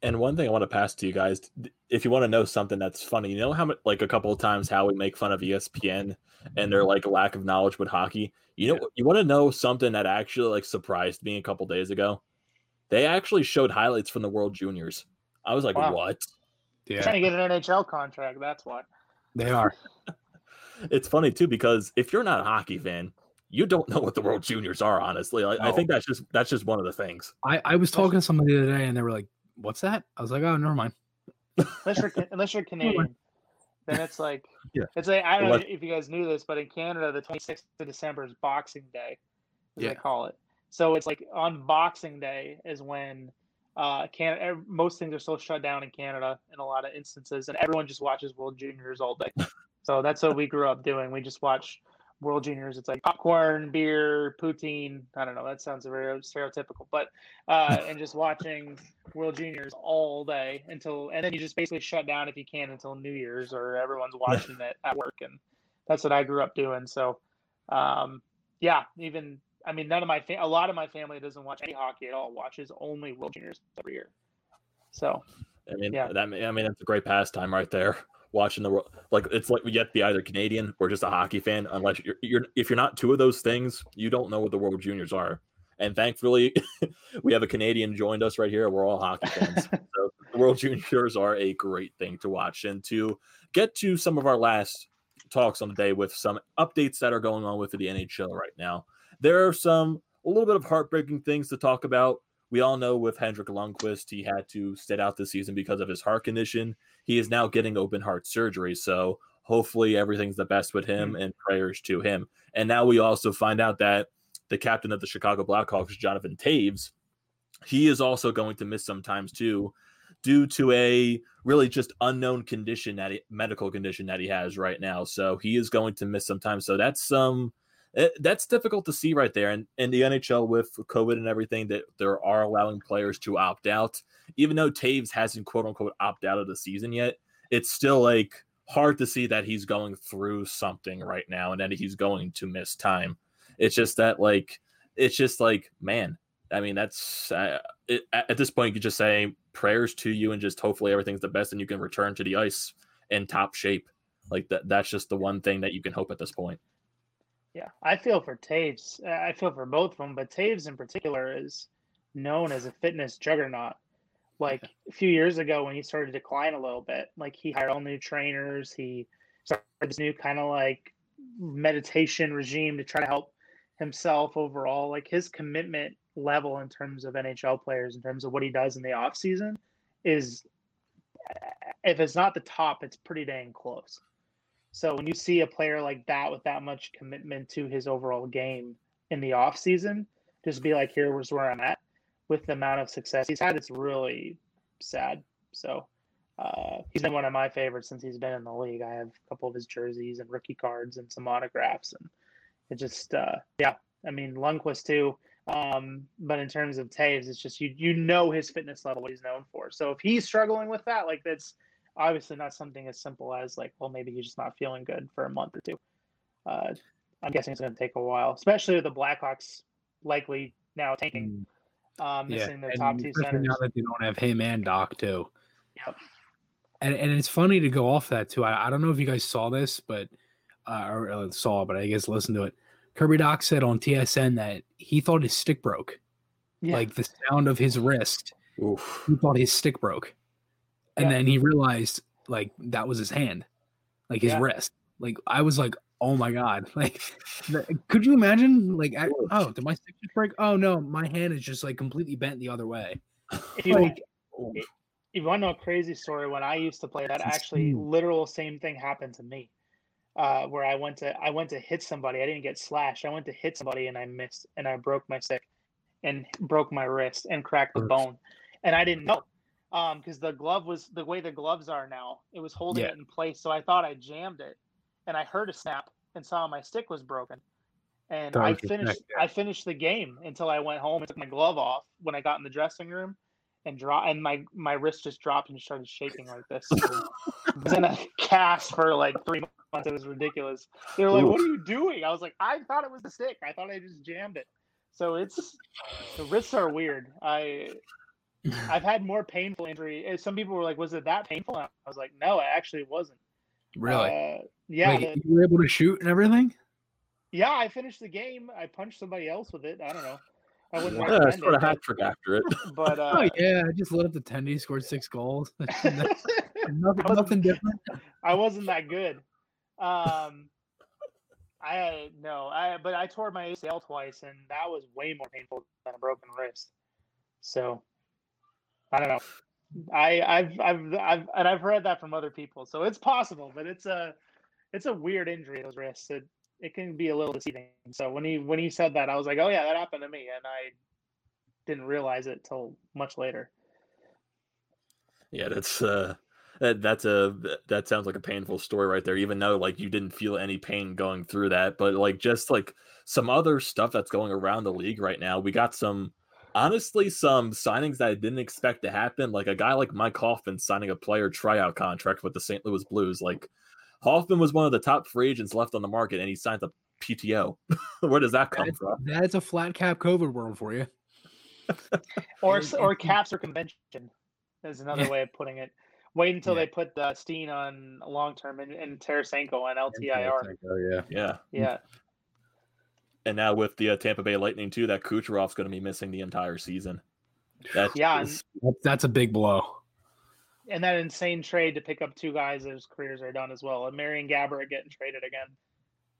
And one thing I want to pass to you guys, if you want to know something that's funny, you know how much, like a couple of times how we make fun of ESPN and their like lack of knowledge with hockey. You know, Yeah. you want to know something that actually like surprised me a couple days ago. They actually showed highlights from the World Juniors. I was like, Wow. what? Yeah. Trying to get an NHL contract. That's what they are. It's funny too because if you're not a hockey fan, you don't know what the World Juniors are. Honestly, like, I think that's just that's just one of the things. I, I was talking to somebody the other day and they were like, "What's that?" I was like, "Oh, never mind." Unless you're unless you're Canadian, then it's like Yeah. it's like I don't know if you guys knew this, but in Canada, the 26th of December is Boxing Day, as Yeah. they call it. So it's like on Boxing Day is when uh can most things are still shut down in Canada in a lot of instances, and everyone just watches World Juniors all day. so that's what we grew up doing. We just watch World Juniors. It's like popcorn, beer, poutine. I don't know. That sounds very stereotypical, but uh, and just watching World Juniors all day until, and then you just basically shut down if you can until New Year's or everyone's watching it at work, and that's what I grew up doing. So, um, yeah, even I mean, none of my fa- a lot of my family doesn't watch any hockey at all. Watches only World Juniors every year. So I mean, Yeah. that I mean, that's a great pastime right there. Watching the world, like it's like you have to be either Canadian or just a hockey fan. Unless you're, you're if you're not two of those things, you don't know what the World Juniors are. And thankfully, we have a Canadian joined us right here. We're all hockey fans. so the World Juniors are a great thing to watch. And to get to some of our last talks on the day with some updates that are going on with the NHL right now, there are some a little bit of heartbreaking things to talk about. We all know with Henrik Lundqvist, he had to sit out this season because of his heart condition. He is now getting open heart surgery. So hopefully everything's the best with him mm. and prayers to him. And now we also find out that the captain of the Chicago Blackhawks, Jonathan Toews, he is also going to miss some times too due to a really just unknown condition that he, medical condition that he has right now. So he is going to miss some time. So that's some that's difficult to see right there. And in the NHL with COVID and everything, that there are allowing players to opt out, even though Toews hasn't quote unquote opt out of the season yet. It's still like hard to see that he's going through something right now and that he's going to miss time. It's just that like it's just like man. I mean, that's uh, it, at at this point you could just say prayers to you and just hopefully everything's the best and you can return to the ice in top shape. Like that. That's just the one thing that you can hope at this point. Yeah, I feel for Toews. I feel for both of them, but Toews in particular is known as a fitness juggernaut. Like a few years ago, when he started to decline a little bit, like he hired all new trainers. He started this new kind of like meditation regime to try to help himself overall. Like his commitment level in terms of NHL players, in terms of what he does in the off season, is if it's not the top, it's pretty dang close. So when you see a player like that with that much commitment to his overall game in the off season, just be like, here's where I'm at with the amount of success he's had, it's really sad. So uh, he's been one of my favorites since he's been in the league. I have a couple of his jerseys and rookie cards and some autographs, and it just uh, yeah. I mean Lundqvist too. Um, but in terms of Toews, it's just you you know his fitness level, what he's known for. So if he's struggling with that, like that's obviously not something as simple as like, well, maybe he's just not feeling good for a month or two. Uh, I'm guessing it's going to take a while, especially with the Blackhawks likely now tanking, um, missing their and top two especially centers. now that they don't have him and Dach too. Yep. And and it's funny to go off that too. I, I don't know if you guys saw this, but uh, or uh, saw, but I guess listen to it. Kirby Dach said on TSN that he thought his stick broke, Yeah. like the sound of his wrist. Oof. He thought his stick broke, and Yeah. then he realized like that was his hand, like his Yeah. wrist. Like I was like, oh my god, like could you imagine? Like, I- oh, did my stick just break? Oh no, my hand is just like completely bent the other way. if you, like- if you want to know a crazy story, when I used to play, that actually insane. literal same thing happened to me. Uh, where I went to I went to hit somebody. I didn't get slashed. I went to hit somebody and I missed and I broke my stick and broke my wrist and cracked the Oof. bone. And I didn't know. Um, because the glove was the way the gloves are now, it was holding Yeah. it in place. So I thought I jammed it and I heard a snap and saw my stick was broken. And I finished. I finished the game until I went home and took my glove off when I got in the dressing room and draw and my my wrist just dropped and started shaking like this. I was in a cast for like three months. It was ridiculous. They were like, "What are you doing?" I was like, "I thought it was the stick. I thought I just jammed it." So it's the wrists are weird. I I've had more painful injury. eh, Some people were like, "Was it that painful?" And I was like, "No, it actually wasn't." Really? Uh, yeah. Wait, the- you were able to shoot and everything? yeah. I finished the game. I punched somebody else with it. I don't know. I wouldn't Yeah, recommend sort of it, hat trick after it. but, but Oh uh, yeah, I just lit up the tendy, scored six goals. nothing, wasn't- nothing different. I wasn't that good. Um, I no, I but I tore my ACL twice, and that was way more painful than a broken wrist. So I don't know. I I've I've I've and I've heard that from other people, so it's possible, but it's a it's a weird injury those wrists. It it can be a little deceiving. So when he when he said that, I was like, oh yeah, that happened to me, and I didn't realize it till much later. Yeah, that's uh that, that's a that sounds like a painful story right there even though like you didn't feel any pain going through that but like just like some other stuff that's going around the league right now we got some honestly some signings that I didn't expect to happen like a guy like Mike Hoffman signing a player tryout contract with the St. Louis Blues like Hoffman was one of the top free agents left on the market and he signed a PTO where does that come That's, from that's a flat cap COVID world for you. or or caps or convention is another Yeah. way of putting it. Wait until Yeah. they put uh, Steen on long term and, and Tarasenko on LTIR. Oh yeah. yeah Yeah, and now with the uh, Tampa Bay Lightning too that Kucherov's going to be missing the entire season that Yeah, is- That's, that's a big blow. and that insane trade to pick up two guys whose careers are done as well. And Marian Gaborik getting traded again.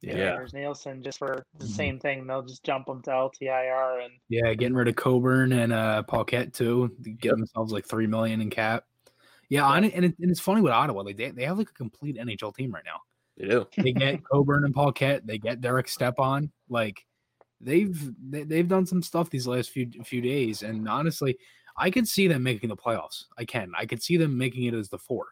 and Yeah. there's Nilsson just for the Mhm. same thing. They'll just jump them to LTIR and Yeah, getting rid of Coburn and uh Paquette too. to Get themselves like three million in cap. Yeah, and, it, and, it, and it's funny with Ottawa. Like they, they have like a complete NHL team right now. They do They get Coburn and Paquette. They get Derek Stepan. Like they've they, they've done some stuff these last few few days. And honestly, I could see them making the playoffs. I can. I could see them making it as the four.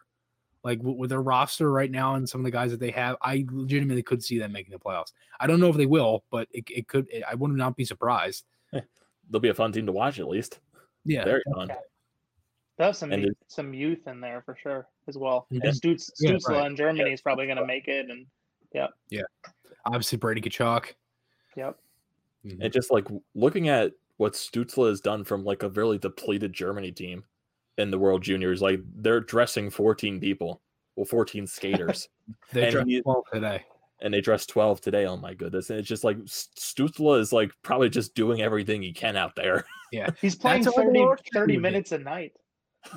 Like with their roster right now and some of the guys that they have, I legitimately could see them making the playoffs. I don't know if they will, but it, it could. I would not be surprised. they'll be a fun team to watch at least Yeah, very fun they have some youth- some youth in there for sure as well. Mhm. And Stutz, Yeah, Stützle right. in Germany is probably going to make it. And yeah, yeah, obviously Brady Tkachuk. yep, and just like looking at what Stützle has done from like a really depleted Germany team in the World Juniors, like they're dressing 14 people, well, 14 skaters, They And dropped he- 12 today. and they dressed 12 today. Oh my goodness! And it's just like Stützle is like probably just doing everything he can out there. Yeah. He's playing 30, 30 minutes a night.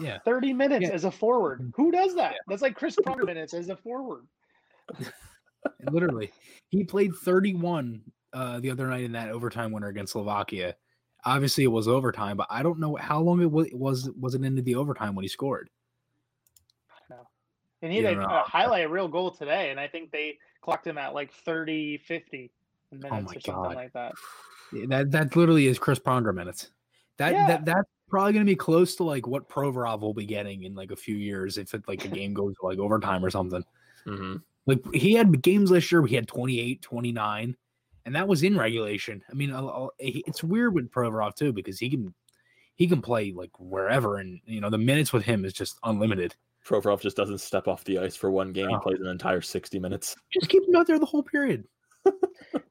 Yeah, 30 minutes Yeah. as a forward. Who does that? That's like Chris Pronger minutes as a forward. literally. He played 31 uh, the other night in that overtime winner against Slovakia. Obviously, it was overtime, but I don't know how long it was. Was was it into the overtime when he scored? And he Yeah, had no. a highlight a real goal today, and I think they clocked him at like 30, 50 minutes my or something God. like that. That that literally is Chris Pronger minutes. That Yeah. that that's probably going to be close to like what Provorov will be getting in like a few years if it like a game goes like overtime or something. Mhm. Like he had games last year where he had 28, 29, and that was in regulation. I mean, I'll- I'll- it's weird with Provorov too because he can he can play like wherever, and you know the minutes with him is just unlimited. Provorov just doesn't step off the ice for one game. He plays an entire 60 minutes. Just keep him out there the whole period.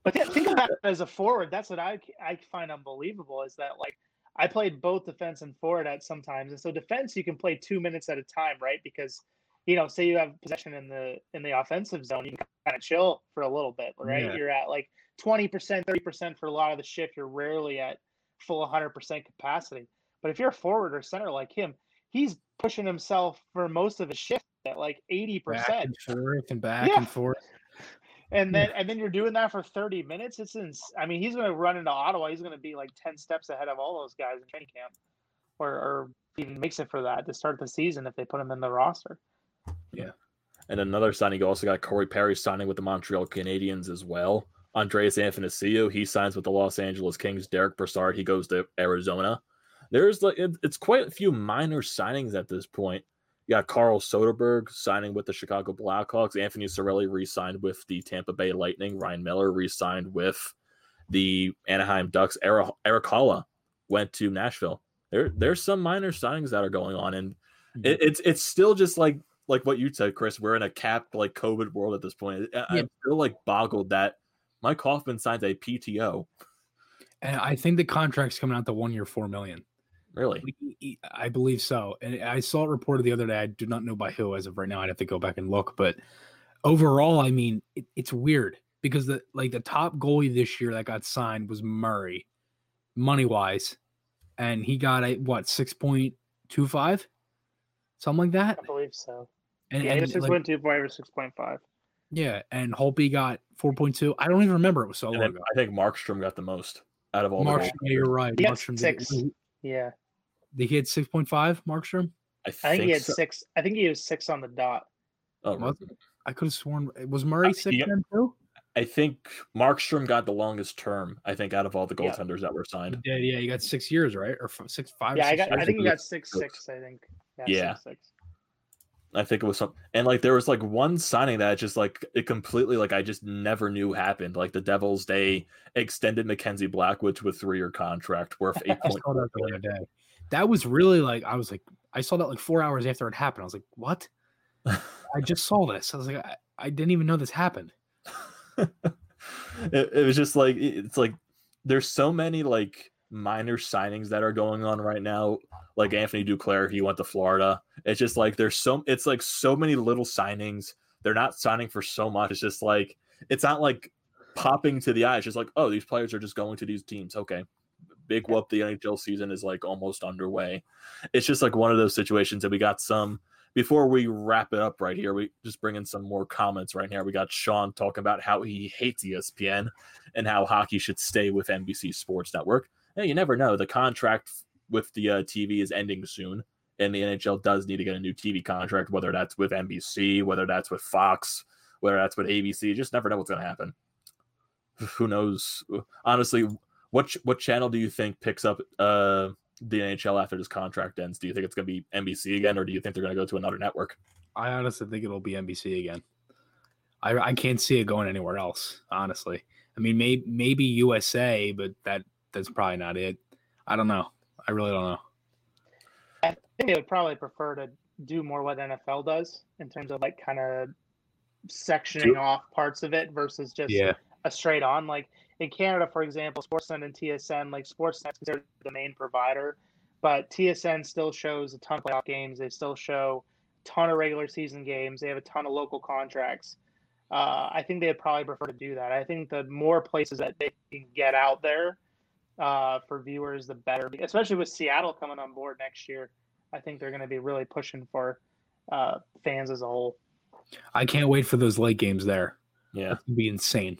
But think about it as a forward. That's what I I find unbelievable is that like I played both defense and forward at sometimes, and so defense you can play two minutes at a time, right? Because you know, say you have possession in the in the offensive zone, you can kind of chill for a little bit, right? Yeah. You're at like twenty percent, thirty percent for a lot of the shift. You're rarely at full hundred percent capacity. But if you're a forward or center like him, he's pushing himself for most of his shift at like eighty percent. Back and forth and back Yeah. and forth. And then and then you're doing that for 30 minutes. It's ins- I mean, he's going to run into Ottawa. He's going to be like 10 steps ahead of all those guys in training camp, or or even makes it for that to start the season if they put him in the roster. Yeah, and another signing, you also got Corey Perry signing with the Montreal Canadiens as well. Andreas Anthony he signs with the Los Angeles Kings. Derek Brassard, he goes to Arizona. There's like it's quite a few minor signings at this point. You got Carl Soderberg signing with the Chicago Blackhawks. Anthony Cirelli re-signed with the Tampa Bay Lightning. Ryan Miller re-signed with the Anaheim Ducks. Eric, Eric Haula went to Nashville. There, there's some minor signings that are going on, and mm-hmm. it, it's it's still just like like what you said, Chris. We're in a capped like COVID world at this point. I- I'm still like boggled that Mike Hoffman signs a PTO. And I think the contract's coming out to one year, four million. Really? He- he- I believe so. And I saw it reported the other day. I do not know by who as of right now. I'd have to go back and look. But overall, I mean, it, it's weird because the like the top goalie this year that got signed was Murray, money wise, and he got a what six point two five, something like that. I believe so. And, Yeah, and, either six like, point two five or six point five. yeah, and Holtby got four point two. I don't even remember it was so And long ago. I think Markstrom got the most out of all Markstrom, the yeah, you're right. He Markstrom six. did, Yeah, did he had six point five. Markstrom. I I think, think he had so. six. I think he was six on the dot. Oh, Was it? I could have sworn was Murray six yeah. then too. I think Markstrom got the longest term. I think out of all the Yeah. goaltenders that were signed. Yeah, yeah, you got six years, right? Or f- six, five. yeah, I six got. I years? think he got six six. six. I think. Yeah. Six, six. I think it was some, and like there was like one signing that just like it completely like I just never knew happened. Like the Devils, they extended Mackenzie Blackwood to a three-year contract worth eight I point. That was really like I was like I saw that like four hours after it happened. I was like, what? I just saw this. I was like, I, I didn't even know this happened. it, it was just like it's like there's so many like minor signings that are going on right now like anthony duclair he went to florida it's just like there's so it's like so many little signings they're not signing for so much it's just like it's not like popping to the eye it's just like oh these players are just going to these teams okay big whoop the nhl season is like almost underway it's just like one of those situations that we got some before we wrap it up right here, we just bring in some more comments right here. We got Sean talking about how he hates ESPN and how hockey should stay with NBC Sports Network. Hey, you never know. The contract with the uh, TV is ending soon, and the NHL does need to get a new TV contract, whether that's with NBC, whether that's with Fox, whether that's with ABC. You just never know what's going to happen. Who knows? Honestly, what what channel do you think picks up uh, the NHL after this contract ends? Do you think it's going to be NBC again, or do you think they're going to go to another network? I honestly think it'll be NBC again. I I can't see it going anywhere else. Honestly, I mean, maybe maybe USA, but that that's probably not it. I don't know. I really don't know. I think they would probably prefer to do more what NFL does in terms of like kind of sectioning Do- off parts of it versus just a straight on. Like in Canada, for example, Sportsnet and TSN, like Sportsnet's considered the main provider, but TSN still shows a ton of playoff games. They still show a ton of regular season games. They have a ton of local contracts. Uh, I think they'd probably prefer to do that. I think the more places that they can get out there uh, for viewers, the better. Especially with Seattle coming on board next year, I think they're going to be really pushing for uh, fans as a whole. I can't wait for those late games there. Yeah. It's gonna be insane.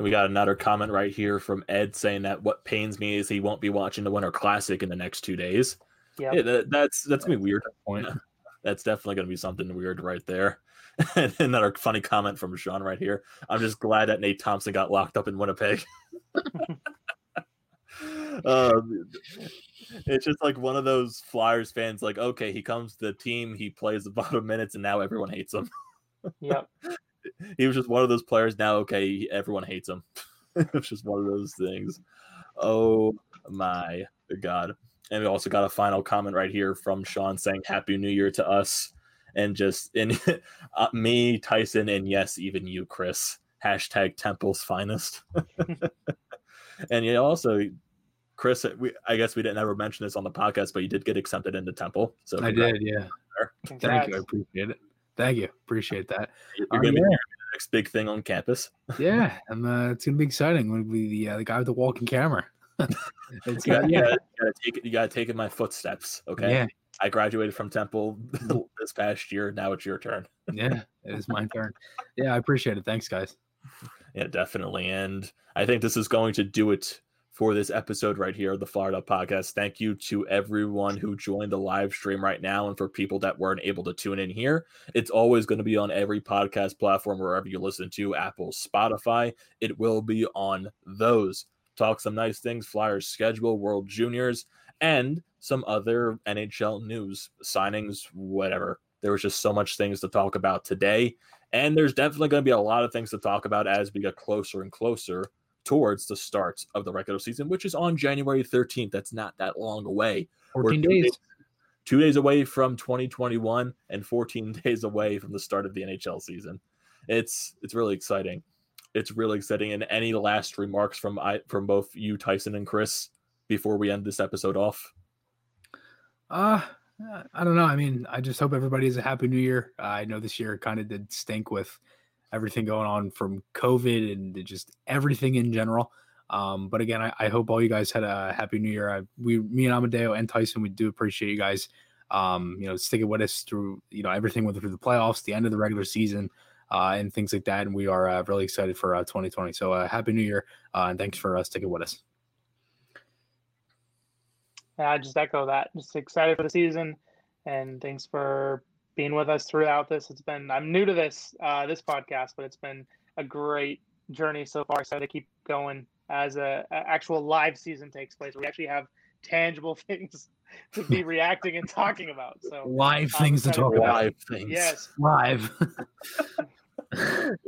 Yeah. And we got another comment right here from Ed saying that what pains me is he won't be watching the Winter Classic in the next two days. Yeah. Yeah, that, that's that's gonna be weird. Point. That's definitely gonna be something weird right there. and another funny comment from Sean right here. I'm just glad that Nate Thompson got locked up in Winnipeg. um, it's just like one of those Flyers fans, like, okay, he comes to the team, he plays the bottom minutes, and now everyone hates him. Yep. He was just one of those players. Now, okay, everyone hates him. it's just one of those things. Oh my god! And we also got a final comment right here from Sean saying "Happy New Year" to us, and just in uh, me, Tyson, and yes, even you, Chris. Hashtag Temple's finest. and you also, Chris, we I guess we didn't ever mention this on the podcast, but you did get accepted into Temple. So I did, yeah. Thank you. I appreciate it. Thank you. Appreciate that. You're Oh, gonna be yeah. the next big thing on campus. Yeah, and uh, it's gonna be exciting. When we the uh, the guy with the walking camera. it's You uh, gotta, you gotta, you gotta take. You gotta take in my footsteps. Okay. yeah, I graduated from Temple this past year. Now it's your turn. yeah. It is my turn. Yeah, I appreciate it. Thanks, guys. Yeah, definitely. And I think this is going to do it for this episode right here of the Up Podcast. Thank you to everyone who joined the live stream right now and for people that weren't able to tune in here. It's always going to be on every podcast platform wherever you listen to Apple, Spotify. It will be on those. Talk some nice things, Flyers schedule, World Juniors, and some other NHL news, signings, whatever. There was just so much things to talk about today. And there's definitely going to be a lot of things to talk about as we get closer and closer towards the start of the regular season, which is on January 13th. That's not that long away. 14 two days. Two days away from 2021 and 14 days away from the start of the NHL season. It's it's really exciting. It's really exciting. And any last remarks from I from both you, Tyson and Chris, before we end this episode off? Uh, I don't know. I mean, I just hope everybody has a happy new year. Uh, I know this year kind of did stink with everything going on from COVID and just everything in general. Um, but again, I, I, hope all you guys had a happy new year. I, we, me and Amadeo and Tyson, we do appreciate you guys. Um, you know, sticking with us through you know everything with through the playoffs, the end of the regular season, uh, and things like that. And we are uh, really excited for uh, 2020. So uh, happy New Year, uh, and thanks for uh, sticking with us. Yeah, I just echo that. Just excited for the season, and thanks for being with us throughout this. It's been I'm new to this uh, this podcast, but it's been a great journey so far. So to keep going as a, a actual live season takes place. We actually have tangible things to be reacting and talking about. So live things to talk about. Live things. Yes. Live.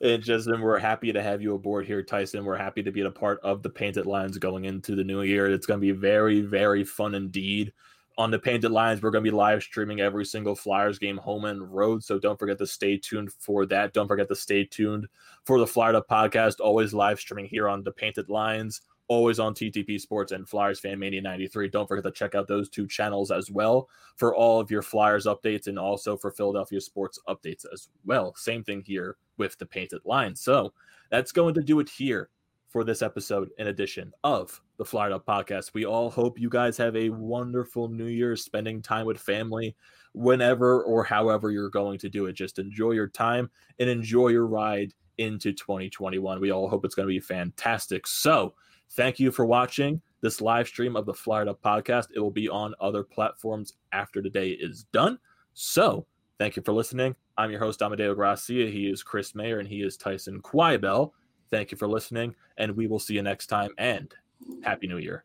and Justin, we're happy to have you aboard here, Tyson. We're happy to be a part of the Painted Lines going into the new year. It's going to be very, very fun indeed. On the Painted Lines, we're going to be live streaming every single Flyers game home and road. So don't forget to stay tuned for that. Don't forget to stay tuned for the Flyer Up podcast, always live streaming here on the Painted Lines always on TTP Sports and Flyers Fan Mania 93. Don't forget to check out those two channels as well for all of your Flyers updates and also for Philadelphia sports updates as well. Same thing here with the painted Lines. So that's going to do it here for this episode in edition of the Up podcast. We all hope you guys have a wonderful new year spending time with family whenever or however you're going to do it. Just enjoy your time and enjoy your ride into 2021. We all hope it's going to be fantastic. So, Thank you for watching this live stream of the Up podcast. It will be on other platforms after the day is done. So, thank you for listening. I'm your host, Amadeo Gracia. He is Chris Mayer and he is Tyson Quibel. Thank you for listening, and we will see you next time. And Happy New Year.